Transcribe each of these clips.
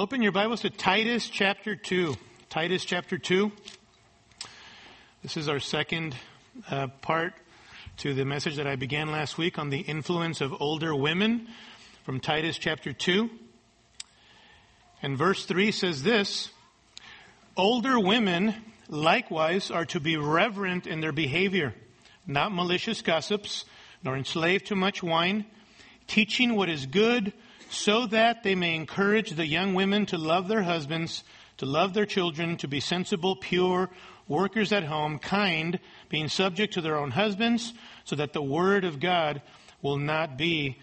Well, open your Bibles to Titus chapter 2. Titus chapter 2. This is our second uh, part to the message that I began last week on the influence of older women from Titus chapter 2. And verse 3 says this Older women likewise are to be reverent in their behavior, not malicious gossips, nor enslaved to much wine, teaching what is good so that they may encourage the young women to love their husbands, to love their children, to be sensible, pure, workers at home, kind, being subject to their own husbands, so that the word of God will not be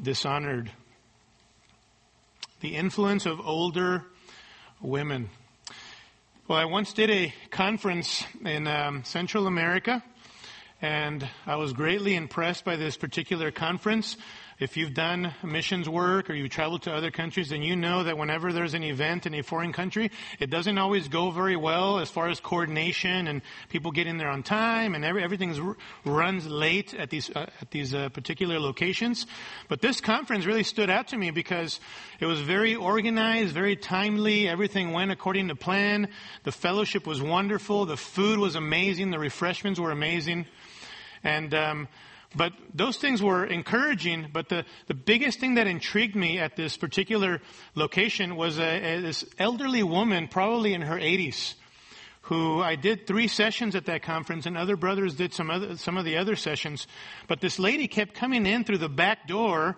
dishonored. The influence of older women. Well, I once did a conference in um, Central America, and I was greatly impressed by this particular conference. If you've done missions work or you've traveled to other countries, then you know that whenever there's an event in a foreign country, it doesn't always go very well as far as coordination and people get in there on time and every, everything runs late at these uh, at these uh, particular locations. But this conference really stood out to me because it was very organized, very timely. Everything went according to plan. The fellowship was wonderful. The food was amazing. The refreshments were amazing. And um, but those things were encouraging. But the, the biggest thing that intrigued me at this particular location was a, a, this elderly woman, probably in her 80s, who I did three sessions at that conference, and other brothers did some other, some of the other sessions. But this lady kept coming in through the back door.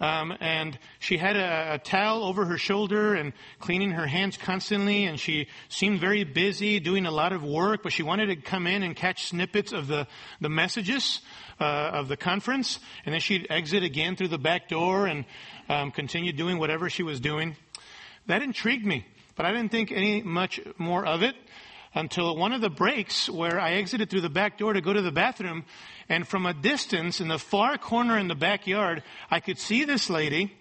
Um, and she had a, a, towel over her shoulder and cleaning her hands constantly, and she seemed very busy doing a lot of work, but she wanted to come in and catch snippets of the, the messages uh, of the conference, and then she'd exit again through the back door and um, continue doing whatever she was doing. That intrigued me, but I didn't think any much more of it until one of the breaks where I exited through the back door to go to the bathroom, and from a distance in the far corner in the backyard, I could see this lady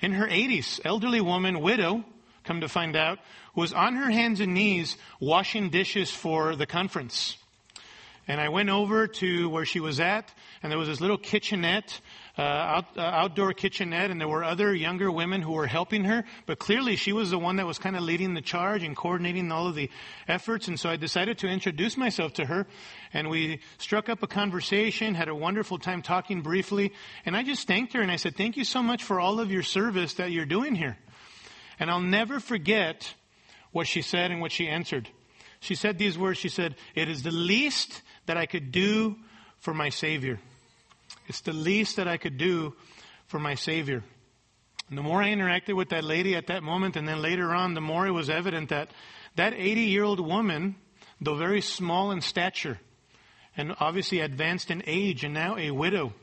in her 80s, elderly woman, widow, come to find out, was on her hands and knees washing dishes for the conference. And I went over to where she was at, and there was this little kitchenette, uh, out, uh, outdoor kitchenette, and there were other younger women who were helping her. But clearly, she was the one that was kind of leading the charge and coordinating all of the efforts. And so I decided to introduce myself to her, and we struck up a conversation, had a wonderful time talking briefly, and I just thanked her and I said, "Thank you so much for all of your service that you're doing here." And I'll never forget what she said and what she answered. She said these words. She said, "It is the least." That I could do for my Savior. It's the least that I could do for my Savior. And the more I interacted with that lady at that moment, and then later on, the more it was evident that that 80 year old woman, though very small in stature, and obviously advanced in age, and now a widow,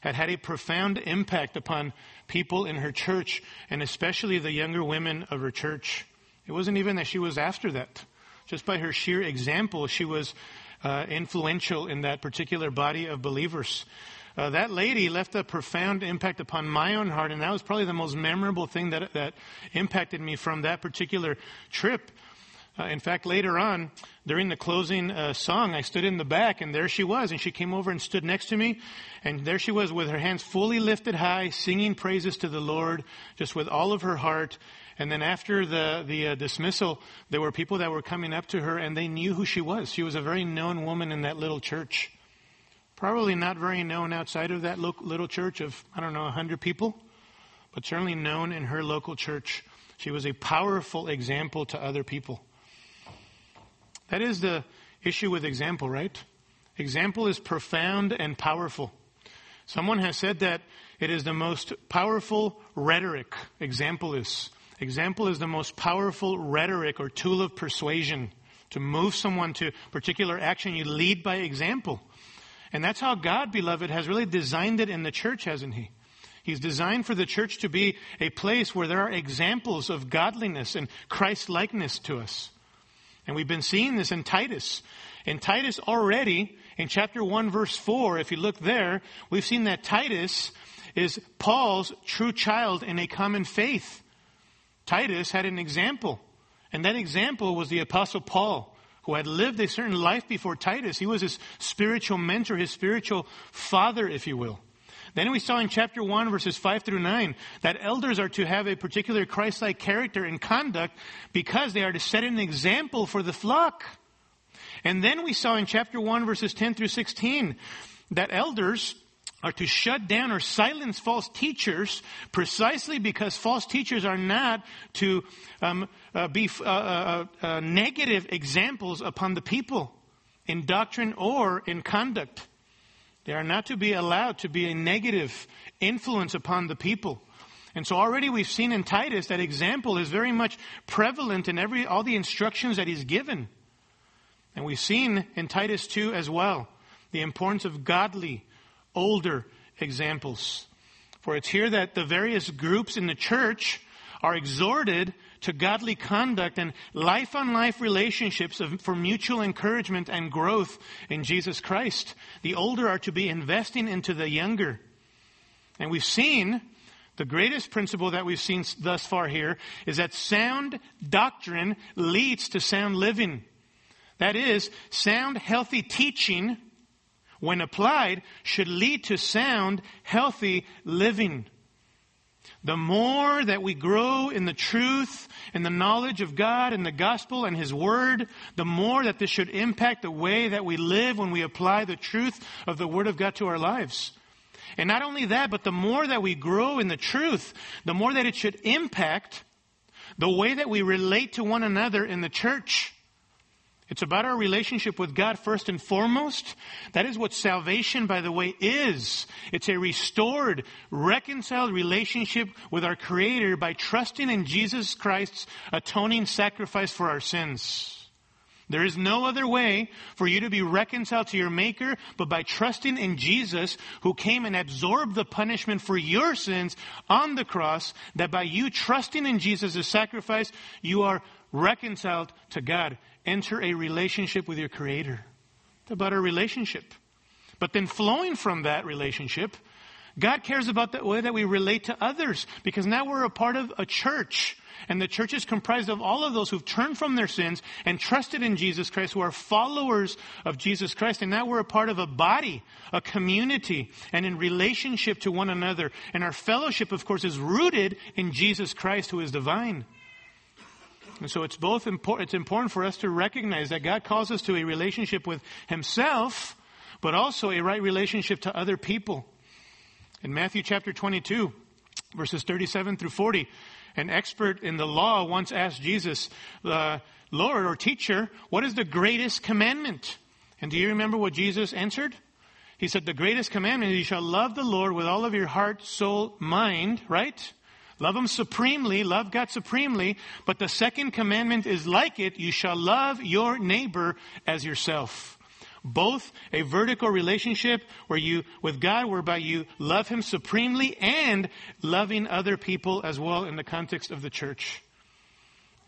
had had a profound impact upon people in her church, and especially the younger women of her church. It wasn't even that she was after that. Just by her sheer example, she was uh, influential in that particular body of believers. Uh, that lady left a profound impact upon my own heart, and that was probably the most memorable thing that, that impacted me from that particular trip. Uh, in fact, later on, during the closing uh, song, I stood in the back, and there she was, and she came over and stood next to me, and there she was with her hands fully lifted high, singing praises to the Lord, just with all of her heart, and then after the, the uh, dismissal, there were people that were coming up to her and they knew who she was. She was a very known woman in that little church. Probably not very known outside of that lo- little church of, I don't know, 100 people, but certainly known in her local church. She was a powerful example to other people. That is the issue with example, right? Example is profound and powerful. Someone has said that it is the most powerful rhetoric, example is. Example is the most powerful rhetoric or tool of persuasion. To move someone to particular action, you lead by example. And that's how God, beloved, has really designed it in the church, hasn't He? He's designed for the church to be a place where there are examples of godliness and Christ likeness to us. And we've been seeing this in Titus. In Titus already, in chapter 1, verse 4, if you look there, we've seen that Titus is Paul's true child in a common faith. Titus had an example, and that example was the Apostle Paul, who had lived a certain life before Titus. He was his spiritual mentor, his spiritual father, if you will. Then we saw in chapter 1, verses 5 through 9, that elders are to have a particular Christ like character and conduct because they are to set an example for the flock. And then we saw in chapter 1, verses 10 through 16, that elders are to shut down or silence false teachers precisely because false teachers are not to um, uh, be uh, uh, uh, negative examples upon the people in doctrine or in conduct. They are not to be allowed to be a negative influence upon the people. And so already we've seen in Titus that example is very much prevalent in every all the instructions that he's given. And we've seen in Titus 2 as well the importance of godly older examples. For it's here that the various groups in the church are exhorted to godly conduct and life on life relationships of, for mutual encouragement and growth in Jesus Christ. The older are to be investing into the younger. And we've seen the greatest principle that we've seen thus far here is that sound doctrine leads to sound living. That is, sound, healthy teaching when applied, should lead to sound, healthy living. The more that we grow in the truth and the knowledge of God and the gospel and His Word, the more that this should impact the way that we live when we apply the truth of the Word of God to our lives. And not only that, but the more that we grow in the truth, the more that it should impact the way that we relate to one another in the church. It's about our relationship with God first and foremost. That is what salvation, by the way, is. It's a restored, reconciled relationship with our Creator by trusting in Jesus Christ's atoning sacrifice for our sins. There is no other way for you to be reconciled to your Maker but by trusting in Jesus who came and absorbed the punishment for your sins on the cross, that by you trusting in Jesus' sacrifice, you are reconciled to God enter a relationship with your Creator. It's about a relationship. But then flowing from that relationship, God cares about the way that we relate to others because now we're a part of a church. And the church is comprised of all of those who've turned from their sins and trusted in Jesus Christ, who are followers of Jesus Christ. And now we're a part of a body, a community, and in relationship to one another. And our fellowship, of course, is rooted in Jesus Christ, who is divine. And so it's both important, it's important for us to recognize that God calls us to a relationship with Himself, but also a right relationship to other people. In Matthew chapter 22, verses 37 through 40, an expert in the law once asked Jesus, uh, Lord or teacher, what is the greatest commandment? And do you remember what Jesus answered? He said, the greatest commandment is you shall love the Lord with all of your heart, soul, mind, right? Love Him supremely, love God supremely, but the second commandment is like it, you shall love your neighbor as yourself. Both a vertical relationship where you, with God, whereby you love Him supremely and loving other people as well in the context of the church.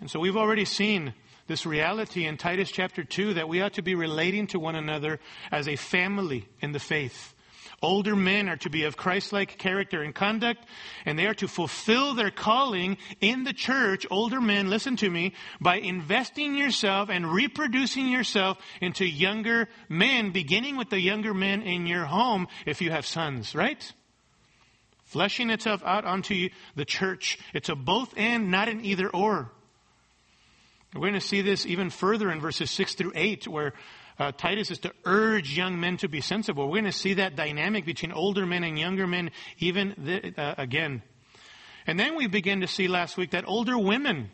And so we've already seen this reality in Titus chapter 2 that we ought to be relating to one another as a family in the faith. Older men are to be of Christ-like character and conduct, and they are to fulfill their calling in the church, older men, listen to me, by investing yourself and reproducing yourself into younger men, beginning with the younger men in your home if you have sons, right? Fleshing itself out onto the church. It's a both and, not an either or. We're going to see this even further in verses 6 through 8, where uh, Titus is to urge young men to be sensible. We're going to see that dynamic between older men and younger men even th- uh, again. And then we begin to see last week that older women,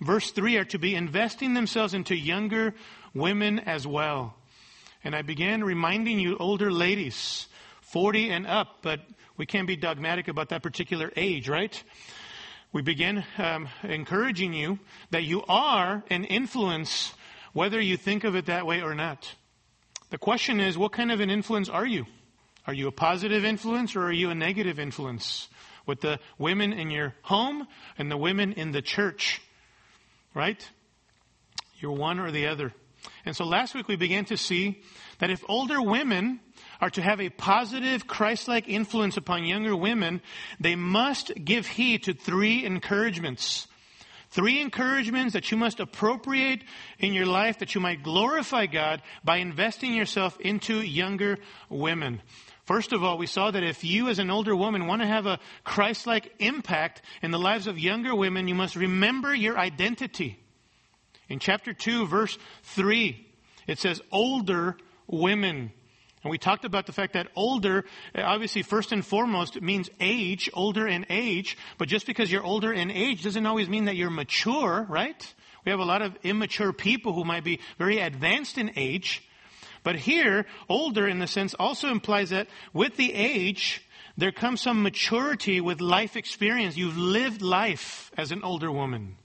verse 3, are to be investing themselves into younger women as well. And I began reminding you, older ladies, 40 and up, but we can't be dogmatic about that particular age, right? We begin um, encouraging you that you are an influence whether you think of it that way or not. The question is, what kind of an influence are you? Are you a positive influence or are you a negative influence? With the women in your home and the women in the church, right? You're one or the other. And so last week we began to see that if older women are to have a positive Christ-like influence upon younger women, they must give heed to three encouragements Three encouragements that you must appropriate in your life that you might glorify God by investing yourself into younger women. First of all, we saw that if you as an older woman want to have a Christ-like impact in the lives of younger women, you must remember your identity. In chapter 2, verse 3, it says, older women. And we talked about the fact that older, uh, obviously, first and foremost, means age, older in age. But just because you're older in age doesn't always mean that you're mature, right? We have a lot of immature people who might be very advanced in age. But here, older in the sense also implies that with the age, there comes some maturity with life experience. You've lived life as an older woman.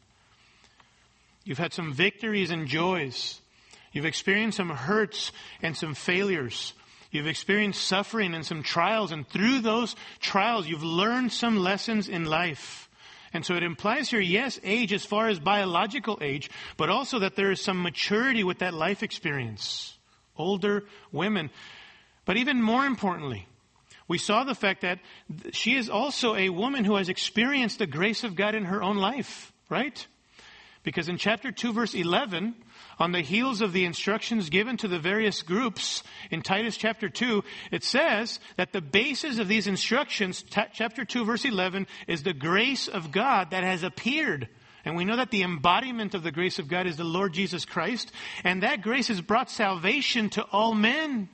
You've had some victories and joys. You've experienced some hurts and some failures. You've experienced suffering and some trials, and through those trials, you've learned some lessons in life. And so it implies here, yes, age as far as biological age, but also that there is some maturity with that life experience. Older women. But even more importantly, we saw the fact that she is also a woman who has experienced the grace of God in her own life, right? Because in chapter 2, verse 11, on the heels of the instructions given to the various groups in Titus chapter 2, it says that the basis of these instructions, t- chapter 2 verse 11, is the grace of God that has appeared. And we know that the embodiment of the grace of God is the Lord Jesus Christ, and that grace has brought salvation to all men.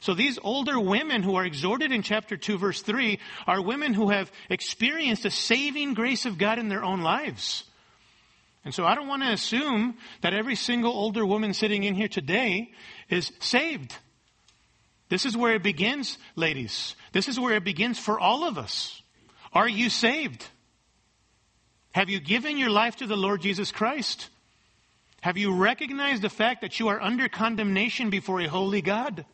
So these older women who are exhorted in chapter 2 verse 3 are women who have experienced the saving grace of God in their own lives. And so I don't want to assume that every single older woman sitting in here today is saved. This is where it begins, ladies. This is where it begins for all of us. Are you saved? Have you given your life to the Lord Jesus Christ? Have you recognized the fact that you are under condemnation before a holy God?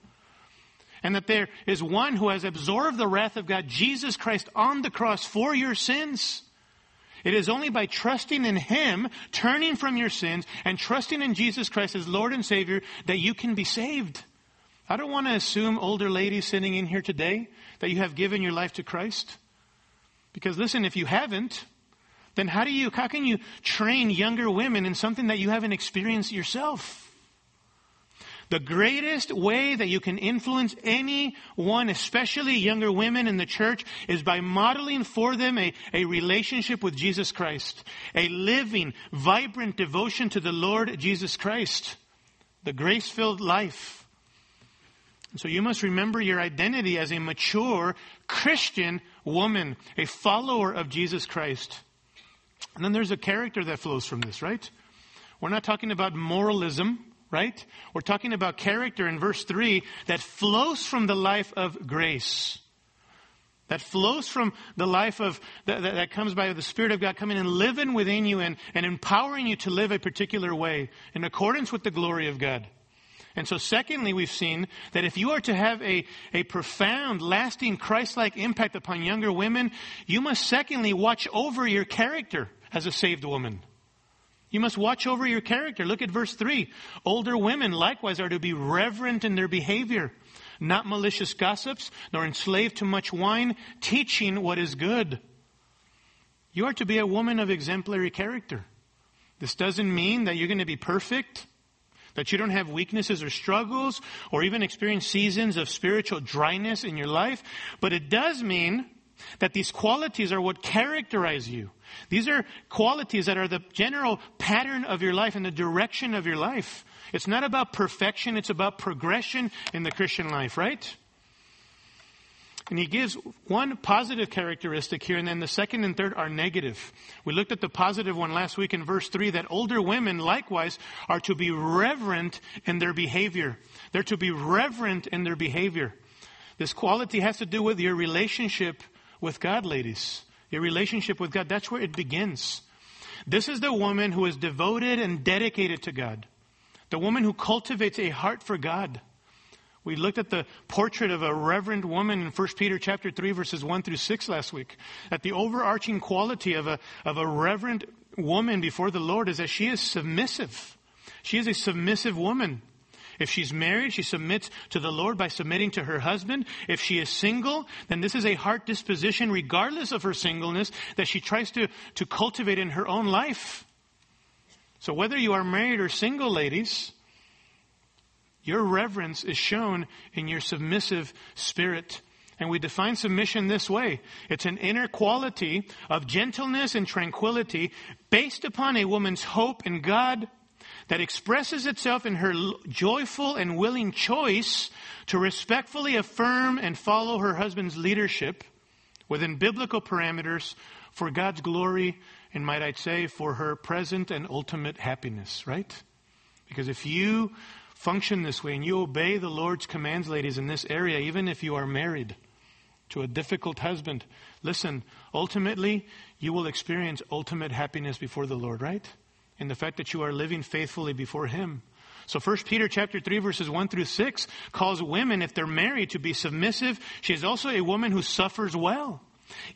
And that there is one who has absorbed the wrath of God, Jesus Christ, on the cross for your sins? It is only by trusting in Him, turning from your sins, and trusting in Jesus Christ as Lord and Savior that you can be saved. I don't want to assume, older ladies sitting in here today, that you have given your life to Christ. Because listen, if you haven't, then how do you, how can you train younger women in something that you haven't experienced yourself? The greatest way that you can influence anyone, especially younger women in the church, is by modeling for them a, a relationship with Jesus Christ. A living, vibrant devotion to the Lord Jesus Christ. The grace-filled life. so you must remember your identity as a mature Christian woman, a follower of Jesus Christ. And then there's a character that flows from this, right? We're not talking about moralism right? We're talking about character in verse 3 that flows from the life of grace. That flows from the life of, that, that, comes by the Spirit of God coming and living within you and, and empowering you to live a particular way in accordance with the glory of God. And so secondly, we've seen that if you are to have a, a profound, lasting, Christ-like impact upon younger women, you must secondly watch over your character as a saved woman. You must watch over your character. Look at verse 3. Older women likewise are to be reverent in their behavior, not malicious gossips, nor enslaved to much wine, teaching what is good. You are to be a woman of exemplary character. This doesn't mean that you're going to be perfect, that you don't have weaknesses or struggles, or even experience seasons of spiritual dryness in your life, but it does mean that these qualities are what characterize you. These are qualities that are the general pattern of your life and the direction of your life. It's not about perfection, it's about progression in the Christian life, right? And he gives one positive characteristic here, and then the second and third are negative. We looked at the positive one last week in verse 3 that older women likewise are to be reverent in their behavior. They're to be reverent in their behavior. This quality has to do with your relationship with God, ladies. Your relationship with God, that's where it begins. This is the woman who is devoted and dedicated to God. The woman who cultivates a heart for God. We looked at the portrait of a reverend woman in 1 Peter chapter 3 verses 1 through 6 last week. That the overarching quality of a, of a reverent woman before the Lord is that she is submissive. She is a submissive woman. If she's married, she submits to the Lord by submitting to her husband. If she is single, then this is a heart disposition, regardless of her singleness, that she tries to, to cultivate in her own life. So whether you are married or single, ladies, Your reverence is shown in your submissive spirit. And we define submission this way. It's an inner quality of gentleness and tranquility based upon a woman's hope in God that expresses itself in her joyful and willing choice to respectfully affirm and follow her husband's leadership within biblical parameters for God's glory and might I say for her present and ultimate happiness, right? Because if you function this way and you obey the Lord's commands, ladies, in this area, even if you are married to a difficult husband, listen, ultimately, you will experience ultimate happiness before the Lord, right? In the fact that you are living faithfully before Him. So 1 Peter chapter 3 verses 1 through 6 calls women, if they're married, to be submissive. She is also a woman who suffers well.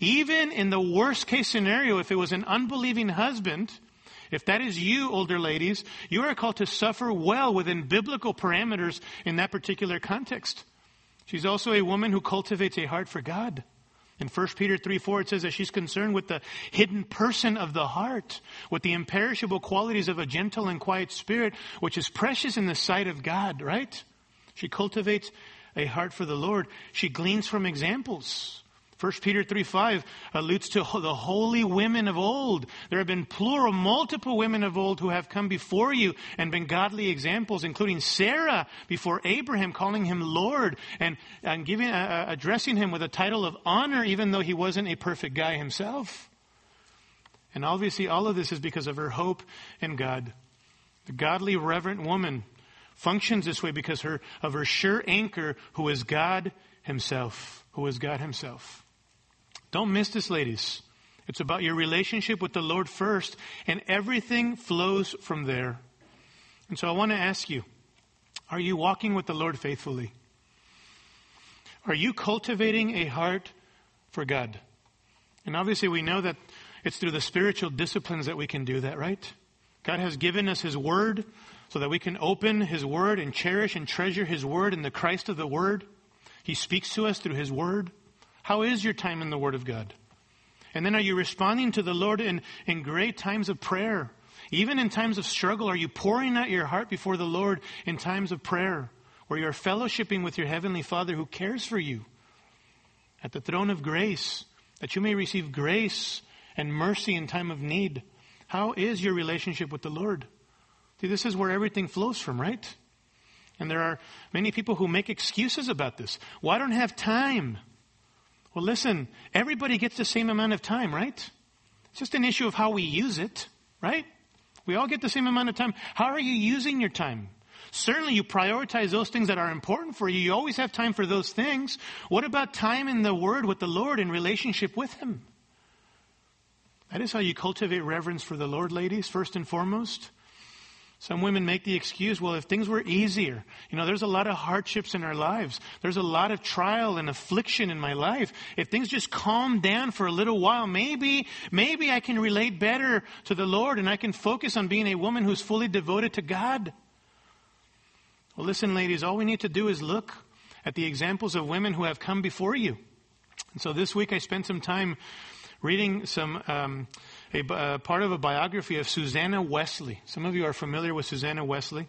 Even in the worst case scenario, if it was an unbelieving husband, if that is you, older ladies, you are called to suffer well within biblical parameters in that particular context. She's also a woman who cultivates a heart for God. In 1 Peter 3 4, it says that she's concerned with the hidden person of the heart, with the imperishable qualities of a gentle and quiet spirit, which is precious in the sight of God, right? She cultivates a heart for the Lord. She gleans from examples. 1 Peter 3 5 alludes to the holy women of old. There have been plural, multiple women of old who have come before you and been godly examples, including Sarah before Abraham, calling him Lord and, and giving, uh, uh, addressing him with a title of honor, even though he wasn't a perfect guy himself. And obviously, all of this is because of her hope in God. The godly, reverent woman functions this way because her, of her sure anchor, who is God Himself. Who is God Himself. Don't miss this, ladies. It's about your relationship with the Lord first, and everything flows from there. And so I want to ask you are you walking with the Lord faithfully? Are you cultivating a heart for God? And obviously, we know that it's through the spiritual disciplines that we can do that, right? God has given us His Word so that we can open His Word and cherish and treasure His Word in the Christ of the Word. He speaks to us through His Word. How is your time in the Word of God? And then are you responding to the Lord in, in great times of prayer? Even in times of struggle, are you pouring out your heart before the Lord in times of prayer where you're fellowshipping with your Heavenly Father who cares for you at the throne of grace that you may receive grace and mercy in time of need? How is your relationship with the Lord? See, this is where everything flows from, right? And there are many people who make excuses about this. Well, I don't have time. Well, listen, everybody gets the same amount of time, right? It's just an issue of how we use it, right? We all get the same amount of time. How are you using your time? Certainly, you prioritize those things that are important for you. You always have time for those things. What about time in the Word with the Lord in relationship with Him? That is how you cultivate reverence for the Lord, ladies, first and foremost. Some women make the excuse, well, if things were easier, you know, there's a lot of hardships in our lives. There's a lot of trial and affliction in my life. If things just calm down for a little while, maybe, maybe I can relate better to the Lord and I can focus on being a woman who's fully devoted to God. Well, listen, ladies, all we need to do is look at the examples of women who have come before you. And so this week I spent some time reading some, um, a, uh, part of a biography of Susanna Wesley. Some of you are familiar with Susanna Wesley.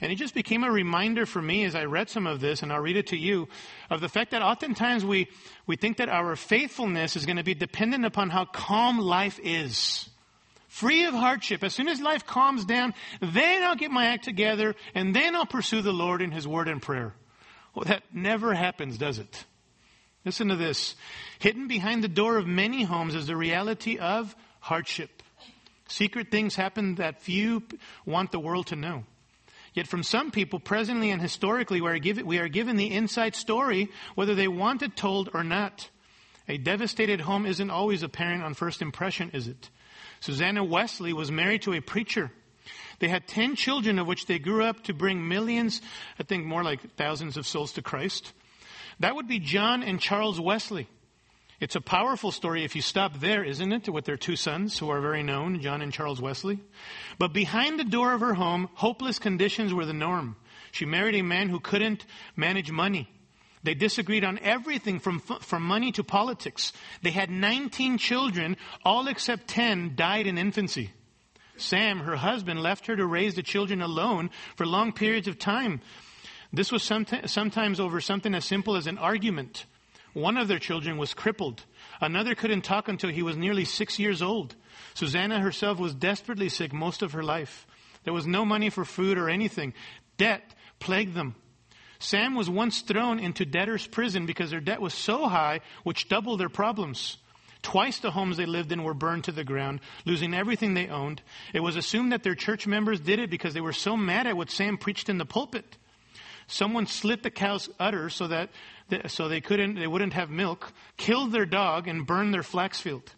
And it just became a reminder for me as I read some of this, and I'll read it to you, of the fact that oftentimes we, we think that our faithfulness is going to be dependent upon how calm life is. Free of hardship. As soon as life calms down, then I'll get my act together, and then I'll pursue the Lord in His Word and prayer. Well, that never happens, does it? Listen to this. Hidden behind the door of many homes is the reality of hardship. Secret things happen that few want the world to know. Yet from some people, presently and historically, we are, given, the inside story, whether they want it told or not. A devastated home isn't always apparent on first impression, is it? Susanna Wesley was married to a preacher. They had 10 children, of which they grew up to bring millions, I think more like thousands of souls to Christ. That would be John and Charles Wesley. It's a powerful story if you stop there, isn't it? With their two sons who are very known, John and Charles Wesley. But behind the door of her home, hopeless conditions were the norm. She married a man who couldn't manage money. They disagreed on everything from, from money to politics. They had 19 children, all except 10 died in infancy. Sam, her husband, left her to raise the children alone for long periods of time. This was sometimes over something as simple as an argument. One of their children was crippled. Another couldn't talk until he was nearly six years old. Susanna herself was desperately sick most of her life. There was no money for food or anything. Debt plagued them. Sam was once thrown into debtor's prison because their debt was so high, which doubled their problems. Twice the homes they lived in were burned to the ground, losing everything they owned. It was assumed that their church members did it because they were so mad at what Sam preached in the pulpit. Someone slit the cow's udder so that so they couldn't they wouldn't have milk, killed their dog and burned their flax field.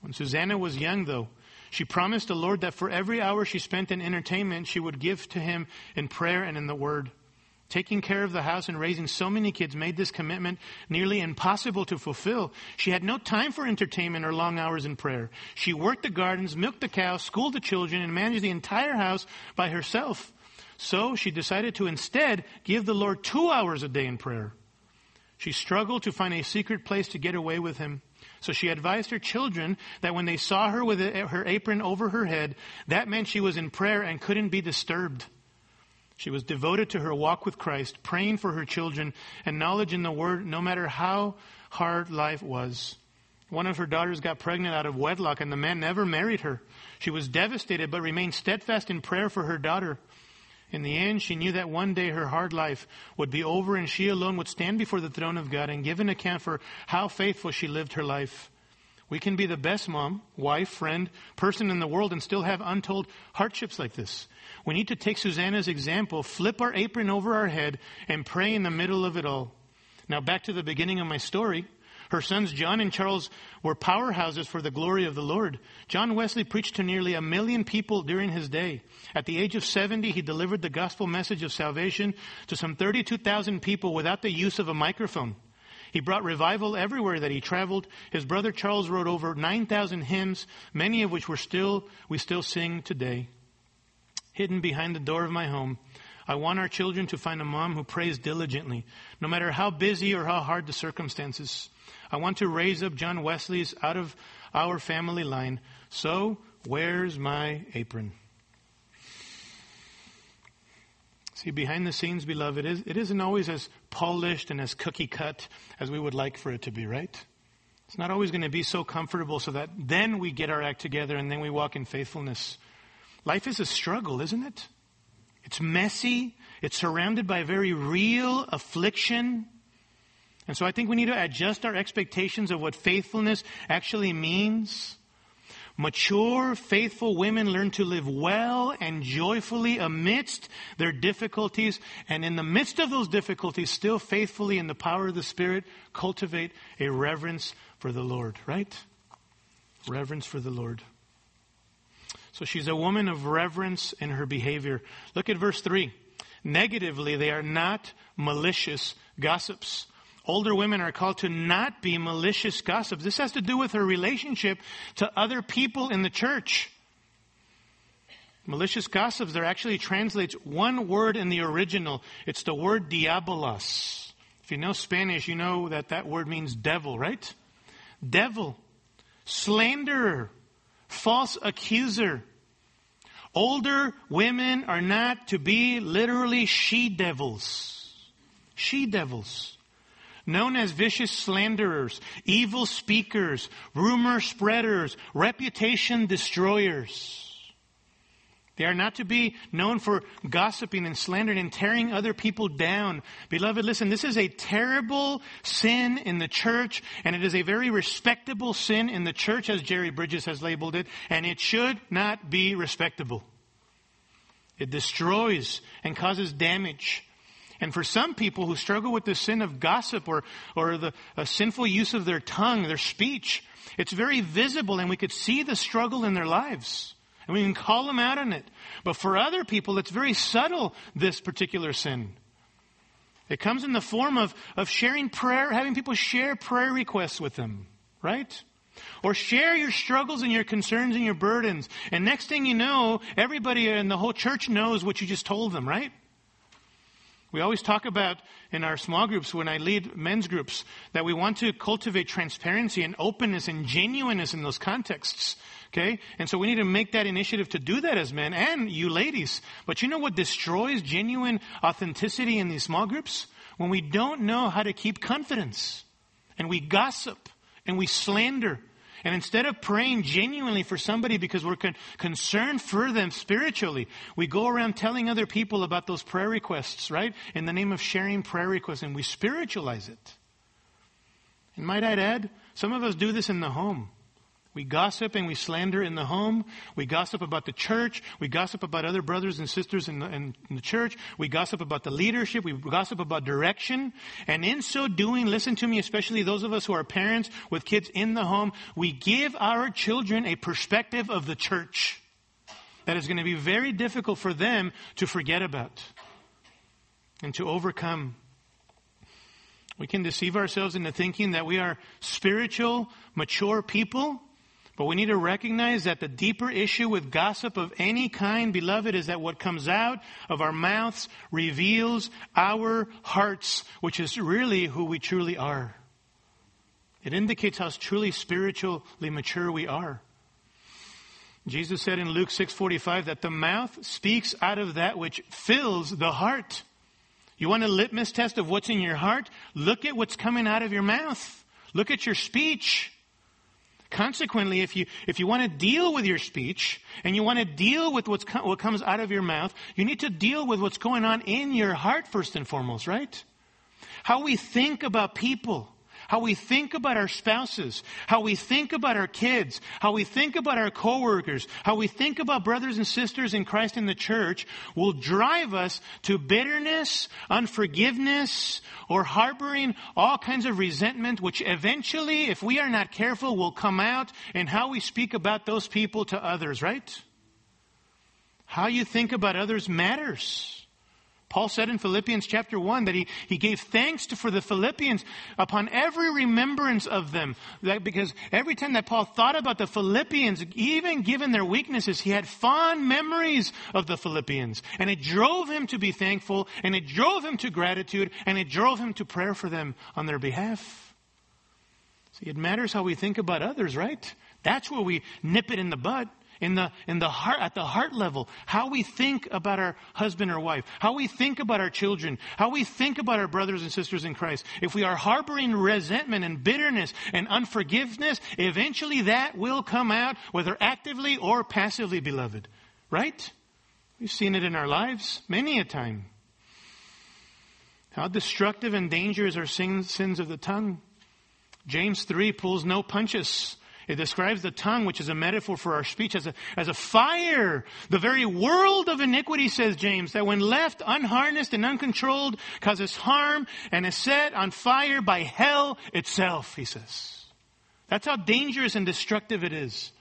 When Susanna was young though, she promised the Lord that for every hour she spent in entertainment, she would give to him in prayer and in the word. Taking care of the house and raising so many kids made this commitment nearly impossible to fulfill. She had no time for entertainment or long hours in prayer. She worked the gardens, milked the cows, schooled the children, and managed the entire house by herself. So she decided to instead give the Lord two hours a day in prayer. She struggled to find a secret place to get away with him. So she advised her children that when they saw her with her apron over her head, that meant she was in prayer and couldn't be disturbed. She was devoted to her walk with Christ, praying for her children and knowledge in the Word, no matter how hard life was. One of her daughters got pregnant out of wedlock, and the man never married her. She was devastated, but remained steadfast in prayer for her daughter. In the end, she knew that one day her hard life would be over and she alone would stand before the throne of God and give an account for how faithful she lived her life. We can be the best mom, wife, friend, person in the world and still have untold hardships like this. We need to take Susanna's example, flip our apron over our head, and pray in the middle of it all. Now back to the beginning of my story. Her sons John and Charles were powerhouses for the glory of the Lord. John Wesley preached to nearly a million people during his day. At the age of 70, he delivered the gospel message of salvation to some 32,000 people without the use of a microphone. He brought revival everywhere that he traveled. His brother Charles wrote over 9,000 hymns, many of which were still, we still sing today. Hidden behind the door of my home, I want our children to find a mom who prays diligently, no matter how busy or how hard the circumstances. I want to raise up John Wesley's out of our family line. So, where's my apron? See, behind the scenes, beloved, it isn't always as polished and as cookie cut as we would like for it to be, right? It's not always going to be so comfortable so that then we get our act together and then we walk in faithfulness. Life is a struggle, isn't it? It's messy. It's surrounded by very real affliction. And so I think we need to adjust our expectations of what faithfulness actually means. Mature, faithful women learn to live well and joyfully amidst their difficulties, and in the midst of those difficulties, still faithfully in the power of the Spirit, cultivate a reverence for the Lord, right? Reverence for the Lord. So she's a woman of reverence in her behavior. Look at verse 3. Negatively, they are not malicious gossips. Older women are called to not be malicious gossips. This has to do with her relationship to other people in the church. Malicious gossips, there actually translates one word in the original. It's the word diabolos. If you know Spanish, you know that that word means devil, right? Devil. Slanderer. False accuser. Older women are not to be literally she devils. She devils known as vicious slanderers, evil speakers, rumor spreaders, reputation destroyers. They are not to be known for gossiping and slandering and tearing other people down. Beloved, listen, this is a terrible sin in the church, and it is a very respectable sin in the church, as Jerry Bridges has labeled it, and it should not be respectable. It destroys and causes damage. And for some people who struggle with the sin of gossip or, or the sinful use of their tongue, their speech, it's very visible and we could see the struggle in their lives. And we can call them out on it. But for other people, it's very subtle, this particular sin. It comes in the form of, of sharing prayer, having people share prayer requests with them, right? Or share your struggles and your concerns and your burdens. And next thing you know, everybody in the whole church knows what you just told them, right? We always talk about in our small groups when I lead men's groups that we want to cultivate transparency and openness and genuineness in those contexts. Okay? And so we need to make that initiative to do that as men and you ladies. But you know what destroys genuine authenticity in these small groups? When we don't know how to keep confidence and we gossip and we slander and instead of praying genuinely for somebody because we're con- concerned for them spiritually, we go around telling other people about those prayer requests, right? In the name of sharing prayer requests, and we spiritualize it. And might I add, some of us do this in the home. We gossip and we slander in the home. We gossip about the church. We gossip about other brothers and sisters in the, in the, church. We gossip about the leadership. We gossip about direction. And in so doing, listen to me, especially those of us who are parents with kids in the home, we give our children a perspective of the church that is going to be very difficult for them to forget about and to overcome. We can deceive ourselves into thinking that we are spiritual, mature people but we need to recognize that the deeper issue with gossip of any kind, beloved, is that what comes out of our mouths reveals our hearts, which is really who we truly are. It indicates how truly spiritually mature we are. Jesus said in Luke 6:45 that the mouth speaks out of that which fills the heart. You want a litmus test of what's in your heart? Look at what's coming out of your mouth. Look at your speech. Consequently, if you, if you want to deal with your speech and you want to deal with what's what comes out of your mouth, you need to deal with what's going on in your heart first and foremost, right? How we think about people how we think about our spouses, how we think about our kids, how we think about our coworkers, how we think about brothers and sisters in Christ in the church will drive us to bitterness, unforgiveness, or harboring all kinds of resentment, which eventually, if we are not careful, will come out in how we speak about those people to others, right? How you think about others matters. Paul said in Philippians chapter 1 that he, he gave thanks to, for the Philippians upon every remembrance of them. That because every time that Paul thought about the Philippians, even given their weaknesses, he had fond memories of the Philippians. And it drove him to be thankful, and it drove him to gratitude, and it drove him to prayer for them on their behalf. See, it matters how we think about others, right? That's where we nip it in the bud in the, in the heart, at the heart level, how we think about our husband or wife, how we think about our children, how we think about our brothers and sisters in Christ. If we are harboring resentment and bitterness and unforgiveness, eventually that will come out, whether actively or passively, beloved. Right? We've seen it in our lives many a time. How destructive and dangerous are sins, sins of the tongue. James 3 pulls no punches. It describes the tongue, which is a metaphor for our speech, as a, as a fire. The very world of iniquity, says James, that when left unharnessed and uncontrolled, causes harm and is set on fire by hell itself, he says. That's how dangerous and destructive it is.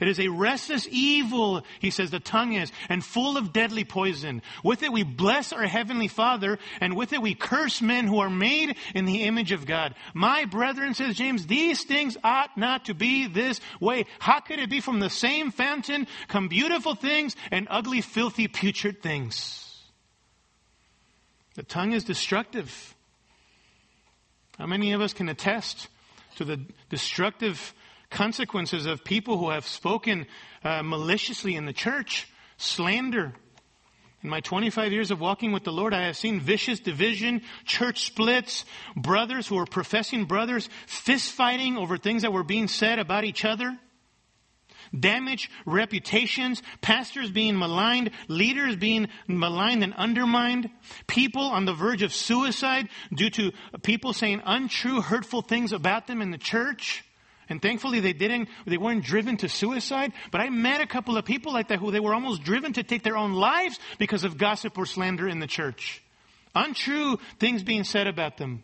It is a restless evil, he says, the tongue is, and full of deadly poison. With it we bless our heavenly Father, and with it we curse men who are made in the image of God. My brethren, says James, these things ought not to be this way. How could it be from the same fountain come beautiful things and ugly, filthy, putrid things? The tongue is destructive. How many of us can attest to the destructive consequences of people who have spoken uh, maliciously in the church, slander. In my 25 years of walking with the Lord, I have seen vicious division, church splits, brothers who are professing brothers fist fighting over things that were being said about each other. damage reputations, pastors being maligned, leaders being maligned and undermined, people on the verge of suicide due to people saying untrue, hurtful things about them in the church. And thankfully they didn't, they weren't driven to suicide. But I met a couple of people like that who they were almost driven to take their own lives because of gossip or slander in the church. Untrue things being said about them.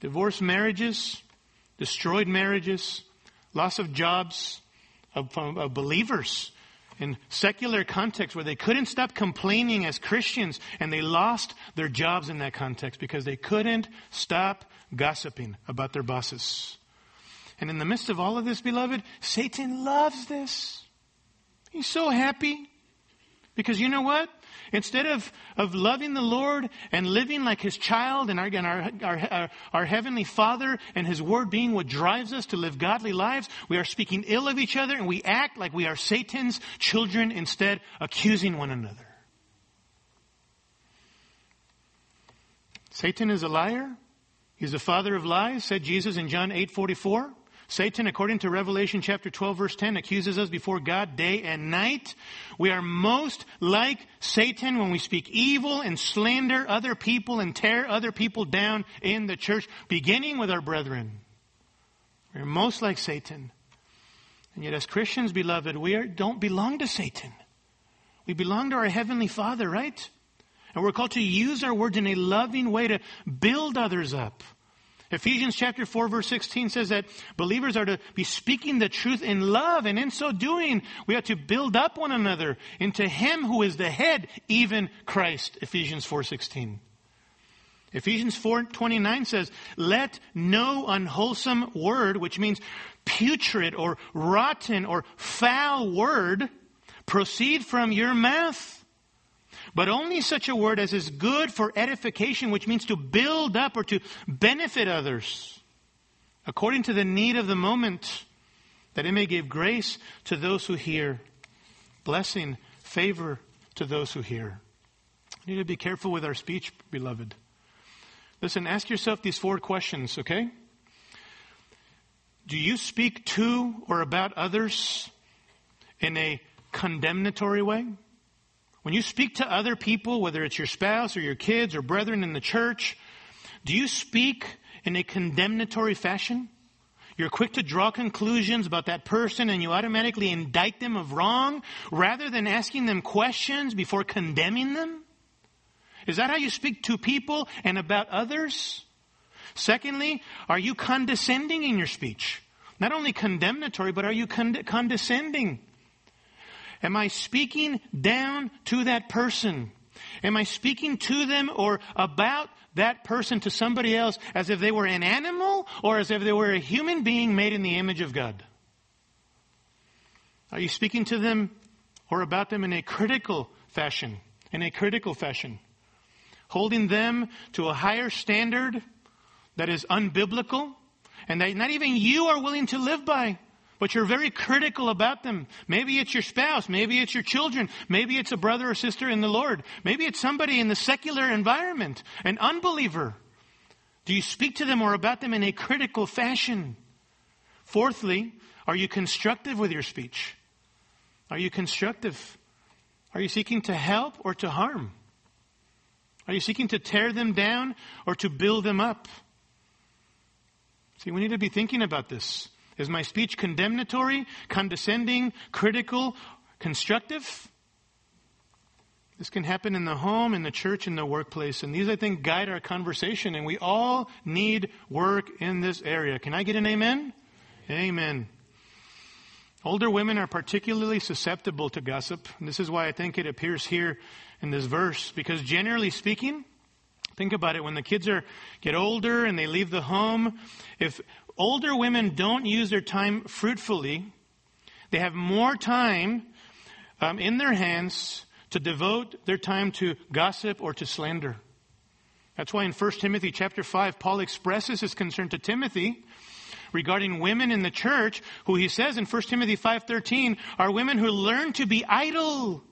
Divorced marriages, destroyed marriages, loss of jobs of, of believers in secular context where they couldn't stop complaining as Christians and they lost their jobs in that context because they couldn't stop gossiping about their bosses. And in the midst of all of this, beloved, Satan loves this. He's so happy. Because you know what? Instead of, of loving the Lord and living like His child and, our, and our, our, our, Heavenly Father and His Word being what drives us to live godly lives, we are speaking ill of each other and we act like we are Satan's children instead, accusing one another. Satan is a liar. He's the father of lies, said Jesus in John 8 44. Satan, according to Revelation chapter 12 verse 10, accuses us before God day and night. We are most like Satan when we speak evil and slander other people and tear other people down in the church, beginning with our brethren. We're most like Satan. And yet as Christians, beloved, we are, don't belong to Satan. We belong to our Heavenly Father, right? And we're called to use our words in a loving way to build others up Ephesians chapter 4 verse 16 says that believers are to be speaking the truth in love and in so doing we are to build up one another into him who is the head even Christ. Ephesians 4:16 Ephesians 4:29 says let no unwholesome word which means putrid or rotten or foul word proceed from your mouth but only such a word as is good for edification, which means to build up or to benefit others, according to the need of the moment, that it may give grace to those who hear, blessing, favor to those who hear. We need to be careful with our speech, beloved. Listen, ask yourself these four questions, okay? Do you speak to or about others in a condemnatory way? When you speak to other people, whether it's your spouse or your kids or brethren in the church, do you speak in a condemnatory fashion? You're quick to draw conclusions about that person and you automatically indict them of wrong rather than asking them questions before condemning them? Is that how you speak to people and about others? Secondly, are you condescending in your speech? Not only condemnatory, but are you condescending? Am I speaking down to that person? Am I speaking to them or about that person to somebody else as if they were an animal or as if they were a human being made in the image of God? Are you speaking to them or about them in a critical fashion? In a critical fashion. Holding them to a higher standard that is unbiblical and that not even you are willing to live by but you're very critical about them. Maybe it's your spouse. Maybe it's your children. Maybe it's a brother or sister in the Lord. Maybe it's somebody in the secular environment, an unbeliever. Do you speak to them or about them in a critical fashion? Fourthly, are you constructive with your speech? Are you constructive? Are you seeking to help or to harm? Are you seeking to tear them down or to build them up? See, we need to be thinking about this. Is my speech condemnatory, condescending, critical, constructive? This can happen in the home, in the church, in the workplace. And these, I think, guide our conversation. And we all need work in this area. Can I get an amen? Amen. Older women are particularly susceptible to gossip. And this is why I think it appears here in this verse. Because generally speaking, think about it, when the kids are, get older and they leave the home, if older women don't use their time fruitfully. They have more time um, in their hands to devote their time to gossip or to slander. That's why in 1 Timothy chapter 5, Paul expresses his concern to Timothy regarding women in the church, who he says in 1 Timothy 5.13 are women who learn to be idle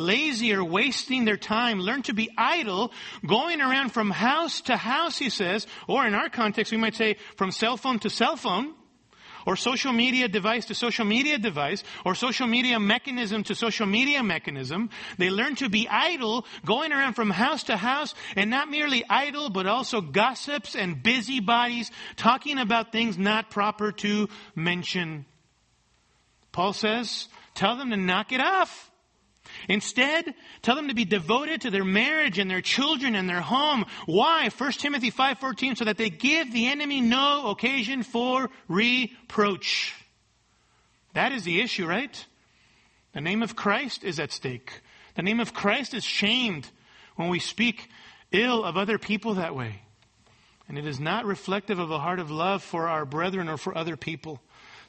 lazy or wasting their time, learn to be idle, going around from house to house, he says, or in our context, we might say from cell phone to cell phone, or social media device to social media device, or social media mechanism to social media mechanism. They learn to be idle, going around from house to house, and not merely idle, but also gossips and busybodies, talking about things not proper to mention. Paul says, tell them to knock it off. Instead, tell them to be devoted to their marriage and their children and their home. Why? 1 Timothy 5:14 so that they give the enemy no occasion for reproach. That is the issue, right? The name of Christ is at stake. The name of Christ is shamed when we speak ill of other people that way. And it is not reflective of a heart of love for our brethren or for other people.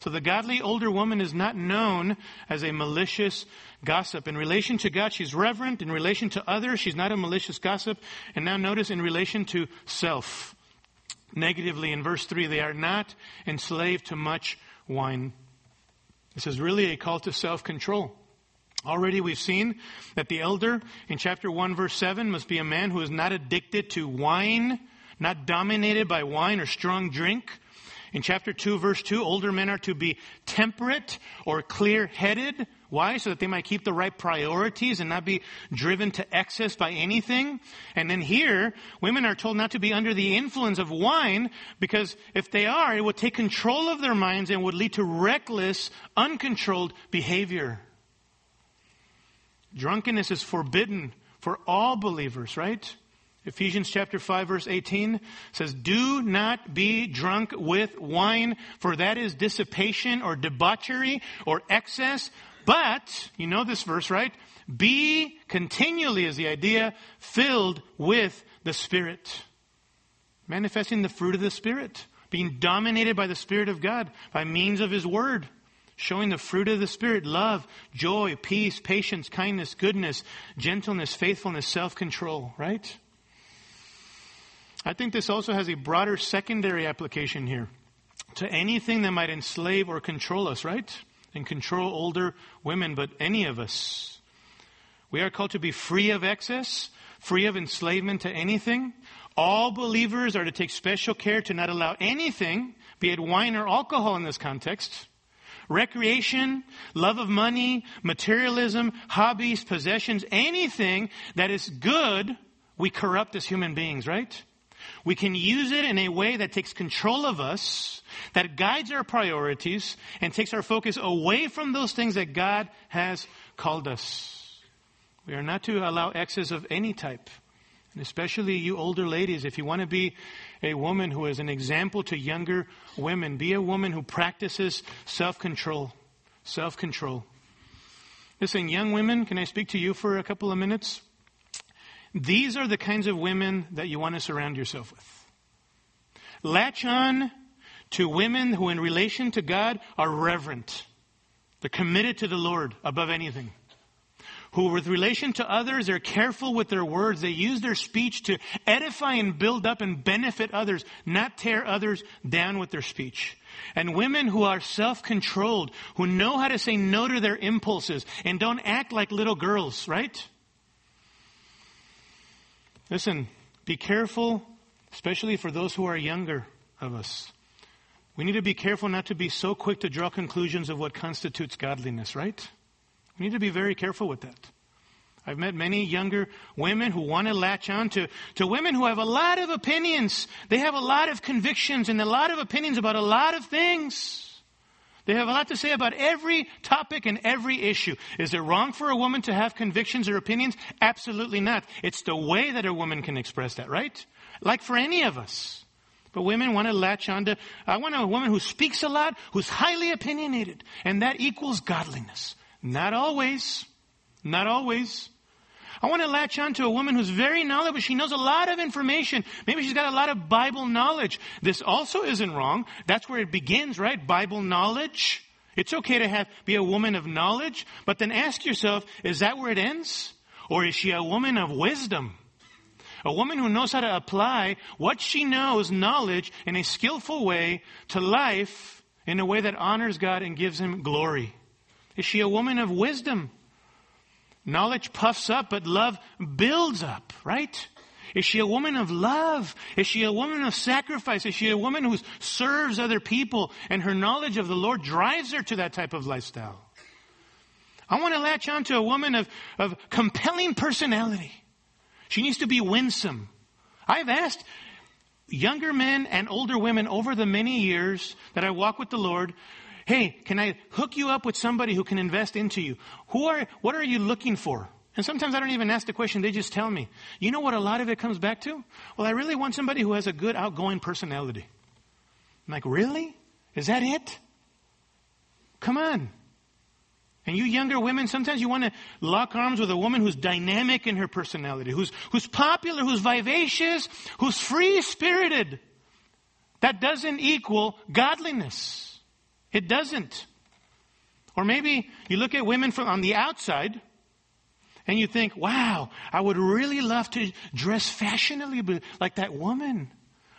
So the godly older woman is not known as a malicious gossip. In relation to God, she's reverent. In relation to others, she's not a malicious gossip. And now notice in relation to self. Negatively, in verse 3, they are not enslaved to much wine. This is really a call to self control. Already we've seen that the elder in chapter 1 verse 7 must be a man who is not addicted to wine, not dominated by wine or strong drink. In chapter 2 verse 2, older men are to be temperate or clear-headed. Why? So that they might keep the right priorities and not be driven to excess by anything. And then here, women are told not to be under the influence of wine because if they are, it would take control of their minds and would lead to reckless, uncontrolled behavior. Drunkenness is forbidden for all believers, right? Ephesians chapter 5 verse 18 says, Do not be drunk with wine, for that is dissipation or debauchery or excess, but, you know this verse, right? Be continually is the idea, filled with the Spirit. Manifesting the fruit of the Spirit. Being dominated by the Spirit of God by means of His Word showing the fruit of the Spirit love, joy, peace, patience, kindness, goodness, gentleness, faithfulness, self control, right? I think this also has a broader secondary application here to anything that might enslave or control us, right? And control older women, but any of us. We are called to be free of excess, free of enslavement to anything. All believers are to take special care to not allow anything, be it wine or alcohol in this context, recreation, love of money, materialism, hobbies, possessions, anything that is good, we corrupt as human beings, right? We can use it in a way that takes control of us, that guides our priorities, and takes our focus away from those things that God has called us. We are not to allow excess of any type. And especially you older ladies, if you want to be a woman who is an example to younger women, be a woman who practices self control. Self control. Listen, young women, can I speak to you for a couple of minutes? These are the kinds of women that you want to surround yourself with. Latch on to women who, in relation to God, are reverent. They're committed to the Lord above anything who with relation to others are careful with their words. They use their speech to edify and build up and benefit others, not tear others down with their speech. And women who are self-controlled, who know how to say no to their impulses and don't act like little girls, right? Listen, be careful, especially for those who are younger of us. We need to be careful not to be so quick to draw conclusions of what constitutes godliness, right? We need to be very careful with that. I've met many younger women who want to latch on to, to women who have a lot of opinions. They have a lot of convictions and a lot of opinions about a lot of things. They have a lot to say about every topic and every issue. Is it wrong for a woman to have convictions or opinions? Absolutely not. It's the way that a woman can express that, right? Like for any of us. But women want to latch on to, I want a woman who speaks a lot, who's highly opinionated, and that equals godliness. Not always. Not always. I want to latch on to a woman who's very knowledgeable. She knows a lot of information. Maybe she's got a lot of Bible knowledge. This also isn't wrong. That's where it begins, right? Bible knowledge. It's okay to have, be a woman of knowledge, but then ask yourself, is that where it ends? Or is she a woman of wisdom? A woman who knows how to apply what she knows, knowledge, in a skillful way to life in a way that honors God and gives Him glory. Is she a woman of wisdom? Knowledge puffs up, but love builds up, right? Is she a woman of love? Is she a woman of sacrifice? Is she a woman who serves other people and her knowledge of the Lord drives her to that type of lifestyle? I want to latch on to a woman of, of compelling personality. She needs to be winsome. I've asked younger men and older women over the many years that I walk with the Lord, Hey, can I hook you up with somebody who can invest into you? Who are, what are you looking for? And sometimes I don't even ask the question, they just tell me. You know what a lot of it comes back to? Well, I really want somebody who has a good outgoing personality. I'm like, really? Is that it? Come on. And you younger women, sometimes you want to lock arms with a woman who's dynamic in her personality, who's, who's popular, who's vivacious, who's free spirited. That doesn't equal godliness. It doesn't. Or maybe you look at women from on the outside and you think, wow, I would really love to dress fashionably like that woman.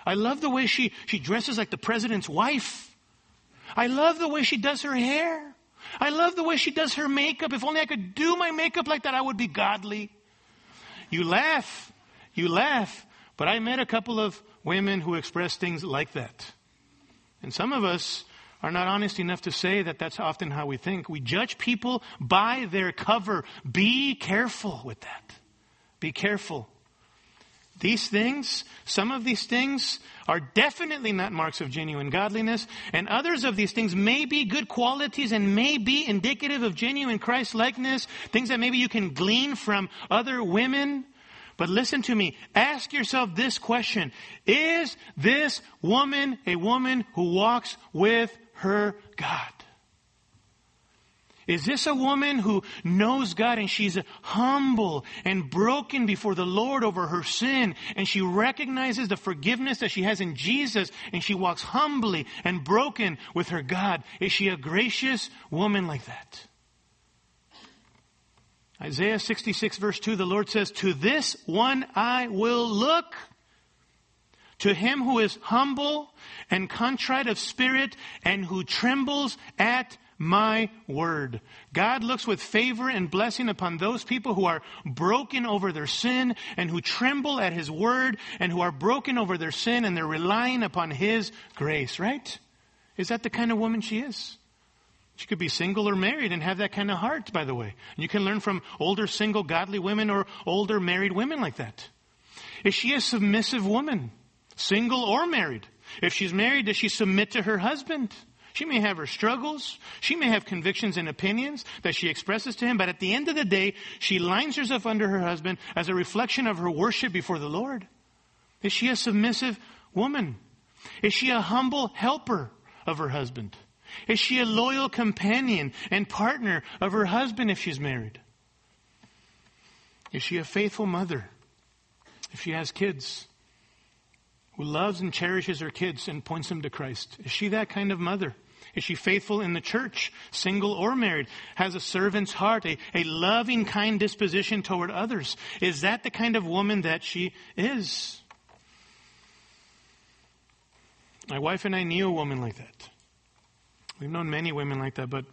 I love the way she, she dresses like the president's wife. I love the way she does her hair. I love the way she does her makeup. If only I could do my makeup like that, I would be godly. You laugh. You laugh. But I met a couple of women who express things like that. And some of us are not honest enough to say that that's often how we think. We judge people by their cover. Be careful with that. Be careful. These things, some of these things are definitely not marks of genuine godliness, and others of these things may be good qualities and may be indicative of genuine Christ likeness, things that maybe you can glean from other women. But listen to me. Ask yourself this question. Is this woman a woman who walks with her God? Is this a woman who knows God and she's humble and broken before the Lord over her sin and she recognizes the forgiveness that she has in Jesus and she walks humbly and broken with her God? Is she a gracious woman like that? Isaiah 66 verse 2, the Lord says, To this one I will look. To him who is humble and contrite of spirit and who trembles at my word. God looks with favor and blessing upon those people who are broken over their sin and who tremble at his word and who are broken over their sin and they're relying upon his grace, right? Is that the kind of woman she is? She could be single or married and have that kind of heart, by the way. You can learn from older single godly women or older married women like that. Is she a submissive woman? Single or married? If she's married, does she submit to her husband? She may have her struggles. She may have convictions and opinions that she expresses to him, but at the end of the day, she lines herself under her husband as a reflection of her worship before the Lord. Is she a submissive woman? Is she a humble helper of her husband? Is she a loyal companion and partner of her husband if she's married? Is she a faithful mother if she has kids? Who loves and cherishes her kids and points them to Christ? Is she that kind of mother? Is she faithful in the church, single or married? Has a servant's heart, a, a loving, kind disposition toward others? Is that the kind of woman that she is? My wife and I knew a woman like that. We've known many women like that, but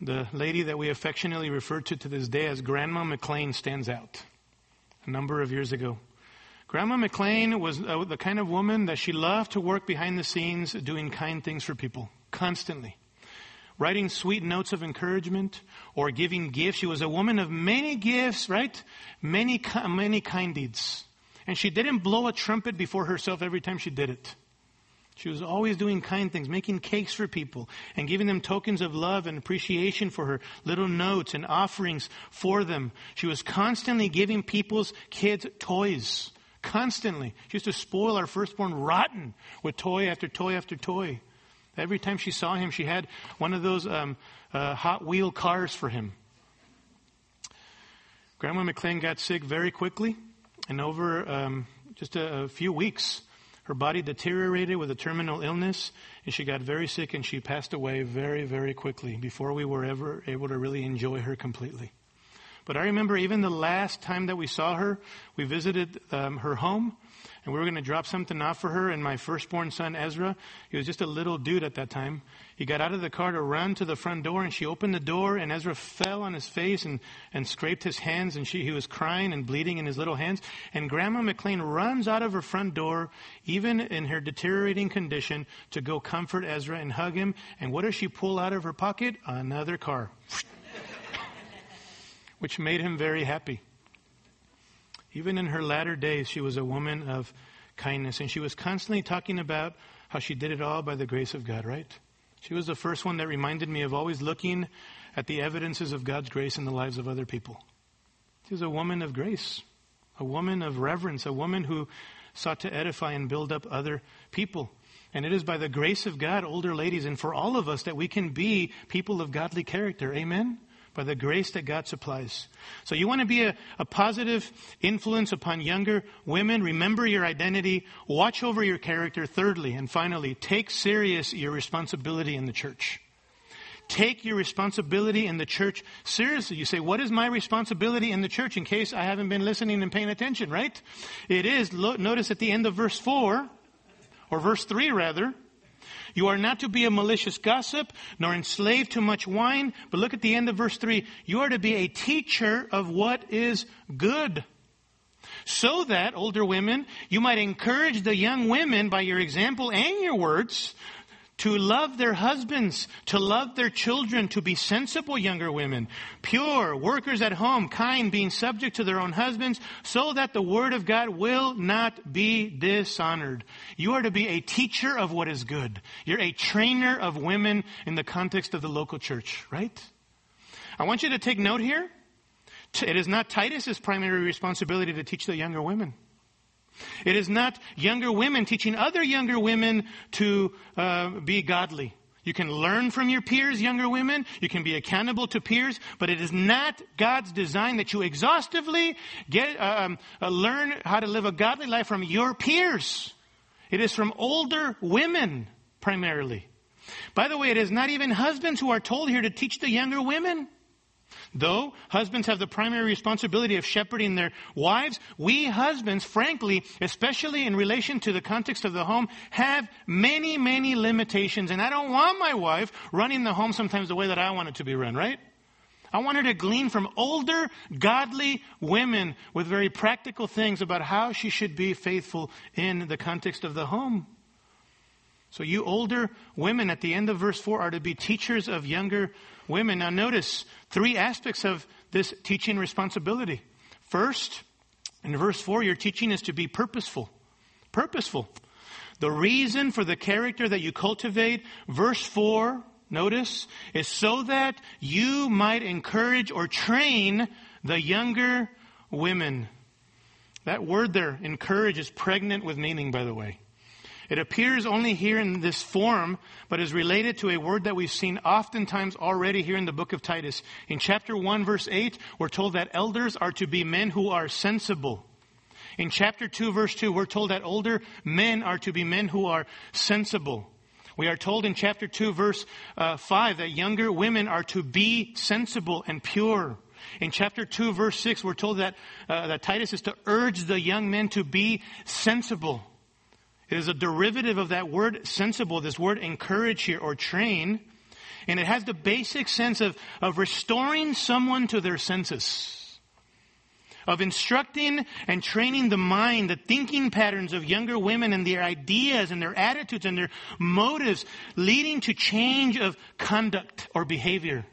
the lady that we affectionately refer to to this day as Grandma McLean stands out. A number of years ago. Grandma McLean was uh, the kind of woman that she loved to work behind the scenes doing kind things for people, constantly. Writing sweet notes of encouragement or giving gifts. She was a woman of many gifts, right? Many, many kind deeds. And she didn't blow a trumpet before herself every time she did it. She was always doing kind things, making cakes for people and giving them tokens of love and appreciation for her, little notes and offerings for them. She was constantly giving people's kids toys. Constantly. She used to spoil our firstborn rotten with toy after toy after toy. Every time she saw him, she had one of those um, uh, Hot Wheel cars for him. Grandma McLean got sick very quickly, and over um, just a, a few weeks, her body deteriorated with a terminal illness, and she got very sick and she passed away very, very quickly before we were ever able to really enjoy her completely. But I remember even the last time that we saw her, we visited um, her home, and we were going to drop something off for her. And my firstborn son, Ezra, he was just a little dude at that time. He got out of the car to run to the front door, and she opened the door, and Ezra fell on his face and, and scraped his hands, and she, he was crying and bleeding in his little hands. And Grandma McLean runs out of her front door, even in her deteriorating condition, to go comfort Ezra and hug him. And what does she pull out of her pocket? Another car which made him very happy. Even in her latter days, she was a woman of kindness, and she was constantly talking about how she did it all by the grace of God, right? She was the first one that reminded me of always looking at the evidences of God's grace in the lives of other people. She was a woman of grace, a woman of reverence, a woman who sought to edify and build up other people. And it is by the grace of God, older ladies, and for all of us that we can be people of godly character. Amen? By the grace that God supplies. So you want to be a, a, positive influence upon younger women. Remember your identity. Watch over your character. Thirdly, and finally, take serious your responsibility in the church. Take your responsibility in the church seriously. You say, what is my responsibility in the church in case I haven't been listening and paying attention, right? It is, notice at the end of verse 4, or verse 3 rather, you are not to be a malicious gossip, nor enslaved to much wine. But look at the end of verse 3. You are to be a teacher of what is good. So that, older women, you might encourage the young women by your example and your words to love their husbands, to love their children, to be sensible younger women, pure, workers at home, kind, being subject to their own husbands, so that the word of God will not be dishonored. You are to be a teacher of what is good. You're a trainer of women in the context of the local church, right? I want you to take note here. It is not Titus's primary responsibility to teach the younger women. It is not younger women teaching other younger women to uh, be godly. You can learn from your peers, younger women. You can be accountable to peers, but it is not God's design that you exhaustively get uh, um, uh, learn how to live a godly life from your peers. It is from older women primarily. By the way, it is not even husbands who are told here to teach the younger women. Though husbands have the primary responsibility of shepherding their wives, we husbands, frankly, especially in relation to the context of the home, have many, many limitations. And I don't want my wife running the home sometimes the way that I want it to be run, right? I want her to glean from older, godly women with very practical things about how she should be faithful in the context of the home. So you older women at the end of verse 4 are to be teachers of younger women. Now notice three aspects of this teaching responsibility. First, in verse 4, your teaching is to be purposeful. Purposeful. The reason for the character that you cultivate, verse 4, notice, is so that you might encourage or train the younger women. That word there, encourage, is pregnant with meaning, by the way. It appears only here in this form, but is related to a word that we've seen oftentimes already here in the book of Titus. In chapter 1 verse 8, we're told that elders are to be men who are sensible. In chapter 2 verse 2, we're told that older men are to be men who are sensible. We are told in chapter 2 verse uh, 5 that younger women are to be sensible and pure. In chapter 2 verse 6, we're told that, uh, that Titus is to urge the young men to be sensible. It is a derivative of that word sensible, this word encourage here or train. And it has the basic sense of, of restoring someone to their senses. Of instructing and training the mind, the thinking patterns of younger women and their ideas and their attitudes and their motives, leading to change of conduct or behavior.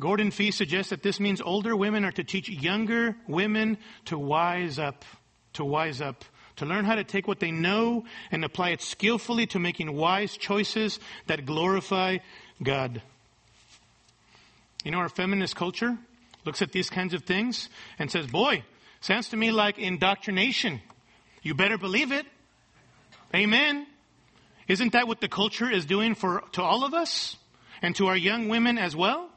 Gordon Fee suggests that this means older women are to teach younger women to wise up, to wise up to learn how to take what they know and apply it skillfully to making wise choices that glorify God. You know, our feminist culture looks at these kinds of things and says, boy, sounds to me like indoctrination. You better believe it. Amen. Isn't that what the culture is doing for, to all of us and to our young women as well?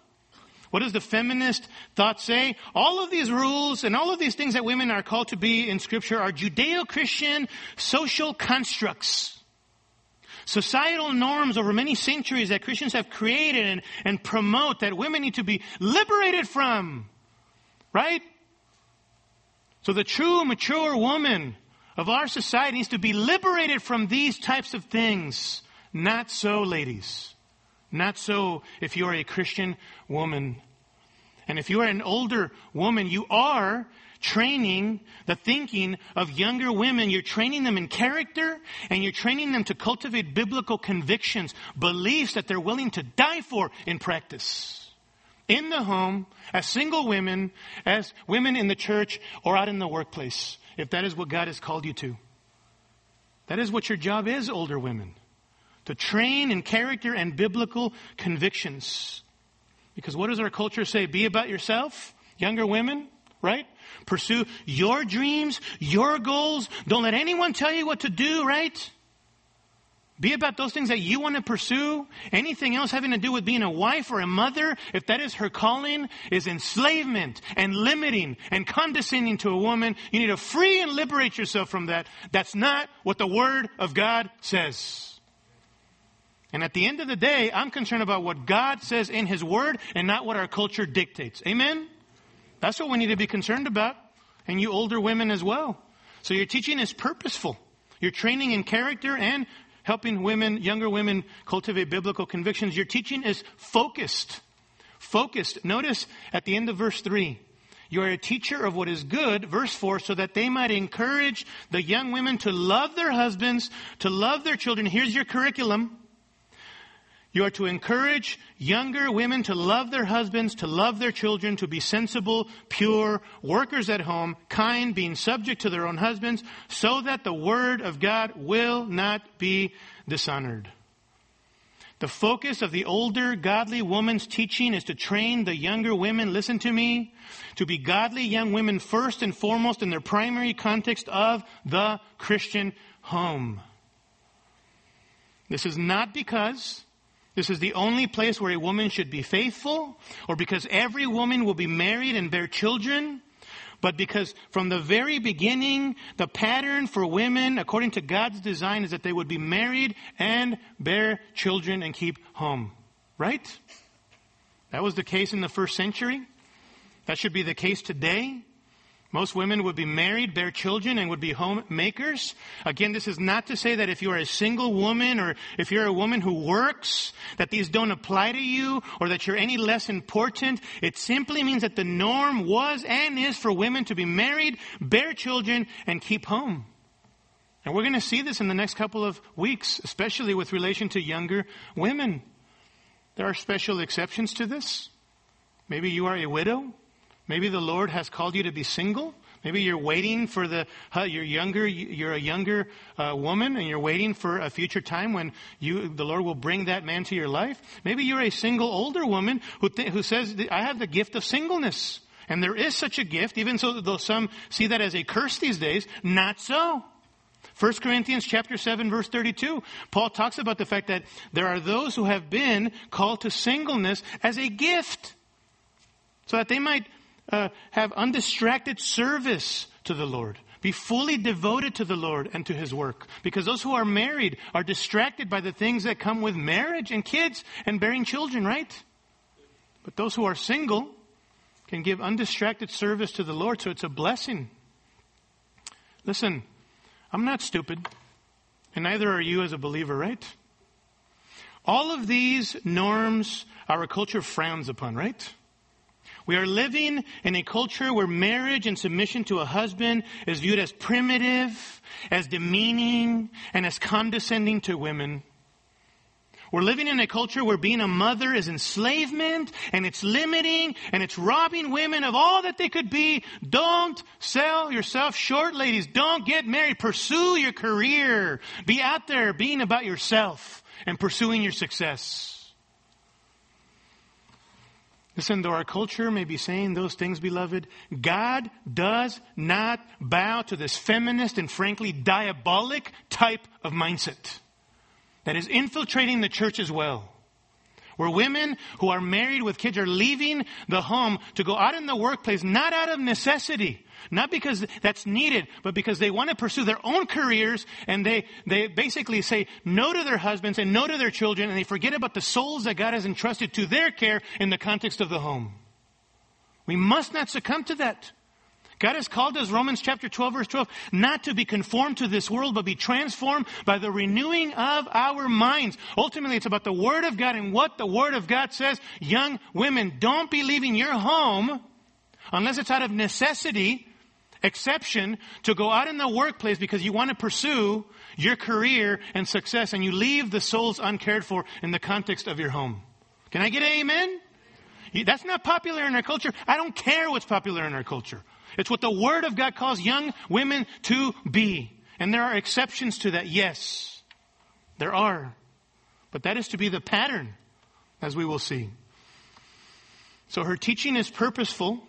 What does the feminist thought say? All of these rules and all of these things that women are called to be in scripture are Judeo-Christian social constructs. Societal norms over many centuries that Christians have created and, and promote that women need to be liberated from. Right? So the true mature woman of our society needs to be liberated from these types of things. Not so, ladies. Not so if you are a Christian woman. And if you are an older woman, you are training the thinking of younger women. You're training them in character and you're training them to cultivate biblical convictions, beliefs that they're willing to die for in practice. In the home, as single women, as women in the church, or out in the workplace, if that is what God has called you to. That is what your job is, older women to train in character and biblical convictions. Because what does our culture say? Be about yourself, younger women, right? Pursue your dreams, your goals. Don't let anyone tell you what to do, right? Be about those things that you want to pursue. Anything else having to do with being a wife or a mother, if that is her calling, is enslavement and limiting and condescending to a woman. You need to free and liberate yourself from that. That's not what the Word of God says. And at the end of the day, I'm concerned about what God says in His Word and not what our culture dictates. Amen? That's what we need to be concerned about. And you older women as well. So your teaching is purposeful. Your training in character and helping women, younger women, cultivate biblical convictions. Your teaching is focused. Focused. Notice at the end of verse 3. You are a teacher of what is good, verse 4, so that they might encourage the young women to love their husbands, to love their children. Here's your curriculum. You are to encourage younger women to love their husbands, to love their children, to be sensible, pure, workers at home, kind, being subject to their own husbands, so that the word of God will not be dishonored. The focus of the older godly woman's teaching is to train the younger women, listen to me, to be godly young women first and foremost in their primary context of the Christian home. This is not because this is the only place where a woman should be faithful, or because every woman will be married and bear children, but because from the very beginning, the pattern for women, according to God's design, is that they would be married and bear children and keep home. Right? That was the case in the first century. That should be the case today. Most women would be married, bear children, and would be homemakers. Again, this is not to say that if you are a single woman or if you're a woman who works, that these don't apply to you or that you're any less important. It simply means that the norm was and is for women to be married, bear children, and keep home. And we're going to see this in the next couple of weeks, especially with relation to younger women. There are special exceptions to this. Maybe you are a widow. Maybe the Lord has called you to be single. Maybe you're waiting for the, you're younger, you're a younger uh, woman and you're waiting for a future time when you, the Lord will bring that man to your life. Maybe you're a single older woman who, th- who says, I have the gift of singleness. And there is such a gift, even so though some see that as a curse these days, not so. 1 Corinthians chapter 7 verse 32, Paul talks about the fact that there are those who have been called to singleness as a gift. So that they might uh, have undistracted service to the Lord. Be fully devoted to the Lord and to His work. Because those who are married are distracted by the things that come with marriage and kids and bearing children, right? But those who are single can give undistracted service to the Lord, so it's a blessing. Listen, I'm not stupid, and neither are you as a believer, right? All of these norms our culture frowns upon, right? We are living in a culture where marriage and submission to a husband is viewed as primitive, as demeaning, and as condescending to women. We're living in a culture where being a mother is enslavement and it's limiting and it's robbing women of all that they could be. Don't sell yourself short, ladies. Don't get married. Pursue your career. Be out there being about yourself and pursuing your success. Listen, though our culture may be saying those things, beloved, God does not bow to this feminist and frankly diabolic type of mindset that is infiltrating the church as well. Where women who are married with kids are leaving the home to go out in the workplace, not out of necessity, not because that's needed, but because they want to pursue their own careers and they, they basically say no to their husbands and no to their children and they forget about the souls that God has entrusted to their care in the context of the home. We must not succumb to that. God has called us, Romans chapter 12 verse 12, not to be conformed to this world, but be transformed by the renewing of our minds. Ultimately, it's about the Word of God and what the Word of God says. Young women, don't be leaving your home unless it's out of necessity exception to go out in the workplace because you want to pursue your career and success and you leave the souls uncared for in the context of your home. Can I get an amen? That's not popular in our culture. I don't care what's popular in our culture. It's what the Word of God calls young women to be. And there are exceptions to that, yes. There are. But that is to be the pattern, as we will see. So her teaching is purposeful.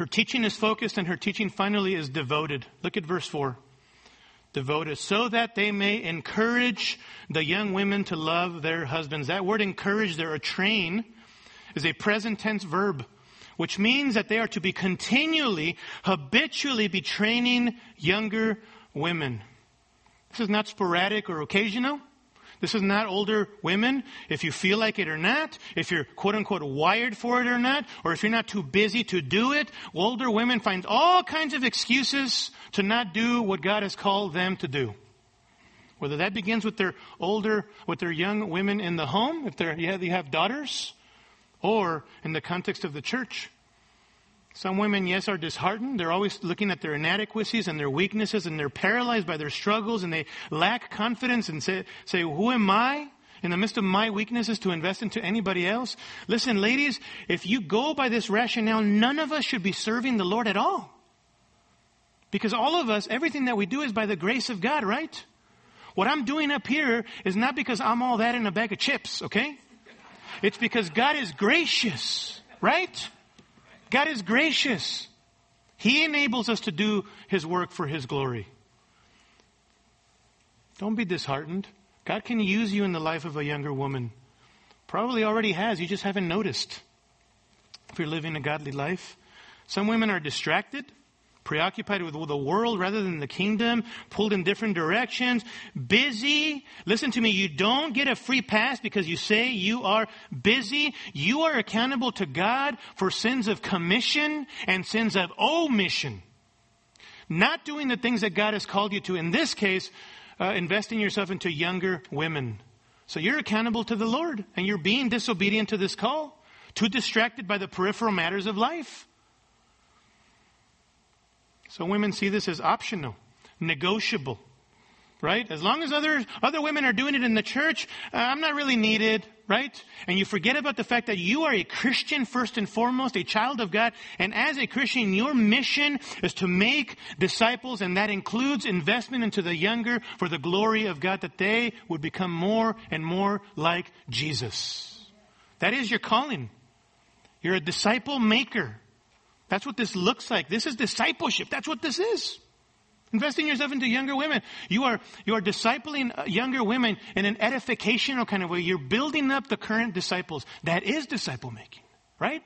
Her teaching is focused and her teaching finally is devoted. Look at verse 4. devoted, so that they may encourage the young women to love their husbands. That word encourage there, or train, is a present tense verb, which means that they are to be continually, habitually be training younger women. This is not sporadic or occasional. This is not older women, if you feel like it or not, if you're quote unquote wired for it or not, or if you're not too busy to do it. Older women find all kinds of excuses to not do what God has called them to do. Whether that begins with their older, with their young women in the home, if they're, have daughters, or in the context of the church. Some women, yes, are disheartened. They're always looking at their inadequacies and their weaknesses and they're paralyzed by their struggles and they lack confidence and say, say, who am I in the midst of my weaknesses to invest into anybody else? Listen, ladies, if you go by this rationale, none of us should be serving the Lord at all. Because all of us, everything that we do is by the grace of God, right? What I'm doing up here is not because I'm all that in a bag of chips, okay? It's because God is gracious, right? God is gracious. He enables us to do His work for His glory. Don't be disheartened. God can use you in the life of a younger woman. Probably already has. You just haven't noticed. If you're living a godly life, some women are distracted preoccupied with the world rather than the kingdom, pulled in different directions, busy. Listen to me, you don't get a free pass because you say you are busy. You are accountable to God for sins of commission and sins of omission. Not doing the things that God has called you to. In this case, uh, investing yourself into younger women. So you're accountable to the Lord and you're being disobedient to this call. Too distracted by the peripheral matters of life. So women see this as optional, negotiable, right? As long as other, other women are doing it in the church, uh, I'm not really needed, right? And you forget about the fact that you are a Christian first and foremost, a child of God. And as a Christian, your mission is to make disciples, and that includes investment into the younger for the glory of God, that they would become more and more like Jesus. That is your calling. You're a disciple maker. That's what this looks like. This is discipleship. That's what this is. Investing yourself into younger women. You are, you are discipling uh, younger women in an edificational kind of way. You're building up the current disciples. That is disciple making, right?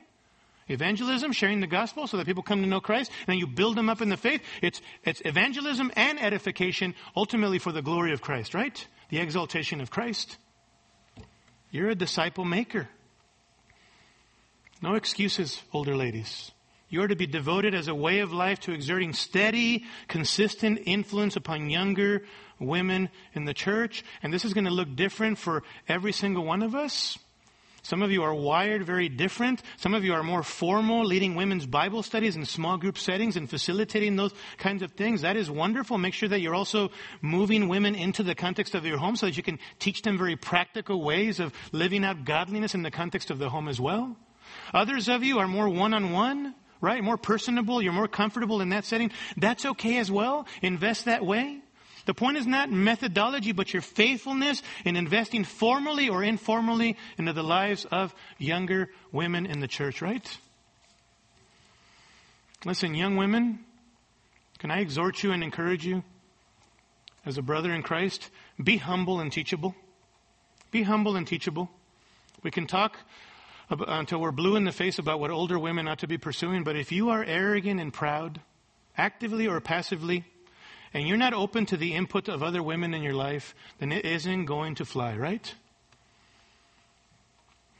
Evangelism, sharing the gospel so that people come to know Christ, and then you build them up in the faith. It's, it's evangelism and edification ultimately for the glory of Christ, right? The exaltation of Christ. You're a disciple maker. No excuses, older ladies. You are to be devoted as a way of life to exerting steady, consistent influence upon younger women in the church. And this is going to look different for every single one of us. Some of you are wired very different. Some of you are more formal, leading women's Bible studies in small group settings and facilitating those kinds of things. That is wonderful. Make sure that you're also moving women into the context of your home so that you can teach them very practical ways of living out godliness in the context of the home as well. Others of you are more one on one right? More personable, you're more comfortable in that setting. That's okay as well. Invest that way. The point is not methodology, but your faithfulness in investing formally or informally into the lives of younger women in the church, right? Listen, young women, can I exhort you and encourage you as a brother in Christ? Be humble and teachable. Be humble and teachable. We can talk until we're blue in the face about what older women ought to be pursuing. But if you are arrogant and proud, actively or passively, and you're not open to the input of other women in your life, then it isn't going to fly, right?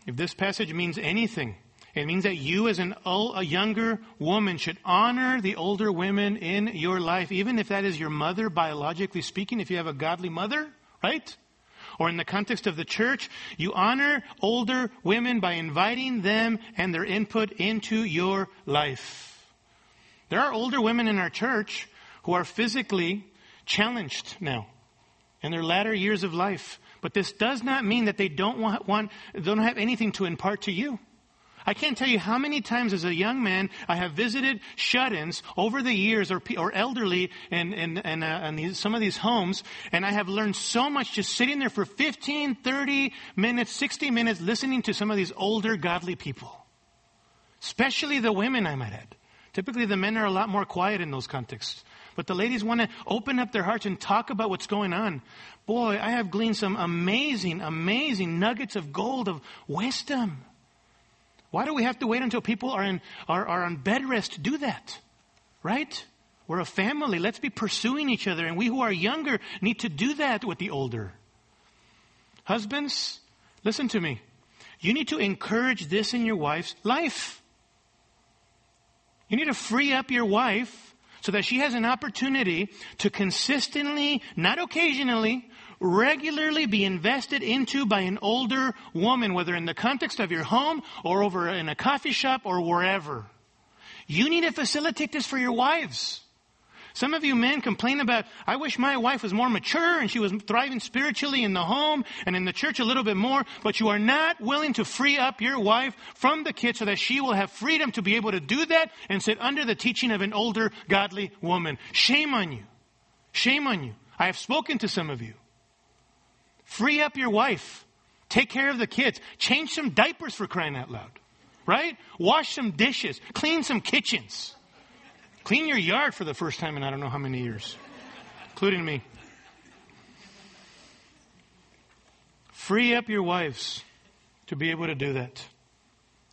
If this passage means anything, it means that you, as an, a younger woman, should honor the older women in your life, even if that is your mother, biologically speaking, if you have a godly mother, right? Or in the context of the church, you honor older women by inviting them and their input into your life. There are older women in our church who are physically challenged now in their latter years of life. But this does not mean that they don't want, want don't have anything to impart to you. I can't tell you how many times as a young man I have visited shut-ins over the years or, or elderly in, in, in, uh, these, some of these homes, and I have learned so much just sitting there for 15, 30 minutes, 60 minutes listening to some of these older godly people. Especially the women, I might add. Typically the men are a lot more quiet in those contexts. but the ladies want to open up their hearts and talk about what's going on. Boy, I have gleaned some amazing, amazing nuggets of gold of wisdom. Why do we have to wait until people are, in, are, are on bed rest to do that? Right? We're a family. Let's be pursuing each other. And we who are younger need to do that with the older. Husbands, listen to me. You need to encourage this in your wife's life. You need to free up your wife so that she has an opportunity to consistently, not occasionally, regularly be invested into by an older woman, whether in the context of your home or over in a coffee shop or wherever. You need to facilitate this for your wives. Some of you men complain about, I wish my wife was more mature and she was thriving spiritually in the home and in the church a little bit more, but you are not willing to free up your wife from the kids so that she will have freedom to be able to do that and sit under the teaching of an older, godly woman. Shame on you. Shame on you. I have spoken to some of you. Free up your wife. Take care of the kids. Change some diapers for crying out loud. Right? Wash some dishes. Clean some kitchens. Clean your yard for the first time in I don't know how many years, including me. Free up your wives to be able to do that.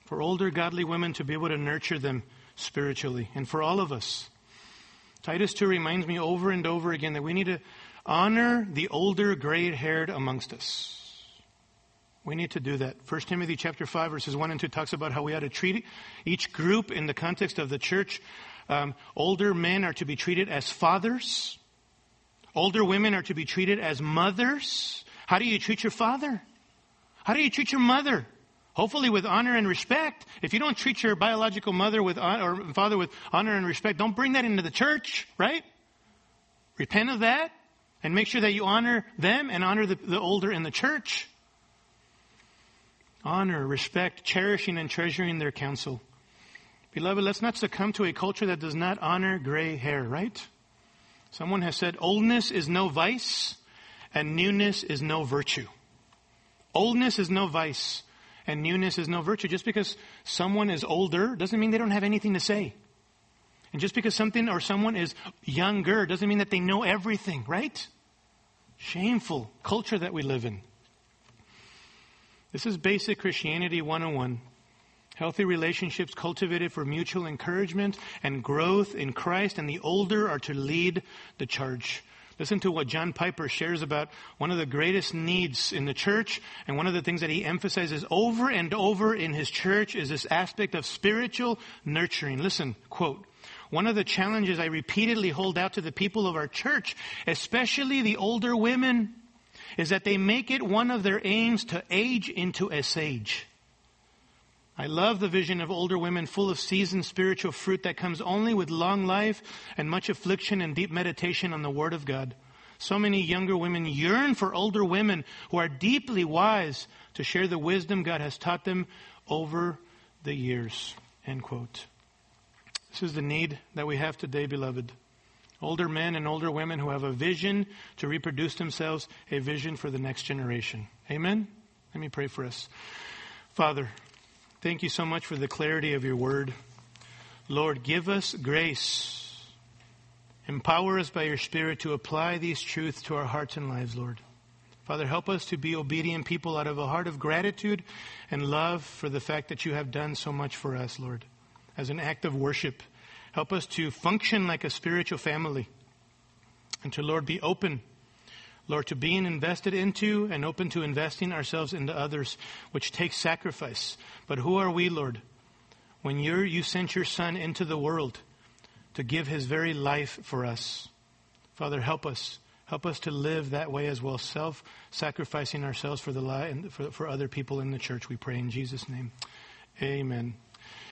For older godly women to be able to nurture them spiritually. And for all of us. Titus 2 reminds me over and over again that we need to honor the older gray haired amongst us. We need to do that. 1 Timothy chapter 5 verses 1 and 2 talks about how we ought to treat each group in the context of the church um, older men are to be treated as fathers. Older women are to be treated as mothers. How do you treat your father? How do you treat your mother? Hopefully with honor and respect. If you don't treat your biological mother with or father with honor and respect, don't bring that into the church, right? Repent of that and make sure that you honor them and honor the, the older in the church. Honor, respect, cherishing and treasuring their counsel. Beloved, let's not succumb to a culture that does not honor gray hair, right? Someone has said, oldness is no vice and newness is no virtue. Oldness is no vice and newness is no virtue. Just because someone is older doesn't mean they don't have anything to say. And just because something or someone is younger doesn't mean that they know everything, right? Shameful culture that we live in. This is basic Christianity 101. Healthy relationships cultivated for mutual encouragement and growth in Christ, and the older are to lead the charge. Listen to what John Piper shares about one of the greatest needs in the church, and one of the things that he emphasizes over and over in his church is this aspect of spiritual nurturing. Listen, quote, one of the challenges I repeatedly hold out to the people of our church, especially the older women, is that they make it one of their aims to age into a sage. I love the vision of older women full of seasoned spiritual fruit that comes only with long life and much affliction and deep meditation on the Word of God. So many younger women yearn for older women who are deeply wise to share the wisdom God has taught them over the years. End quote. This is the need that we have today, beloved. Older men and older women who have a vision to reproduce themselves, a vision for the next generation. Amen? Let me pray for us. Father, Thank you so much for the clarity of your word. Lord, give us grace. Empower us by your Spirit to apply these truths to our hearts and lives, Lord. Father, help us to be obedient people out of a heart of gratitude and love for the fact that you have done so much for us, Lord, as an act of worship. Help us to function like a spiritual family and to, Lord, be open Lord, to being invested into and open to investing ourselves into others, which takes sacrifice. But who are we, Lord? When you you sent your Son into the world to give his very life for us. Father, help us. Help us to live that way as well, self sacrificing ourselves for, the li- for, for other people in the church. We pray in Jesus' name. Amen.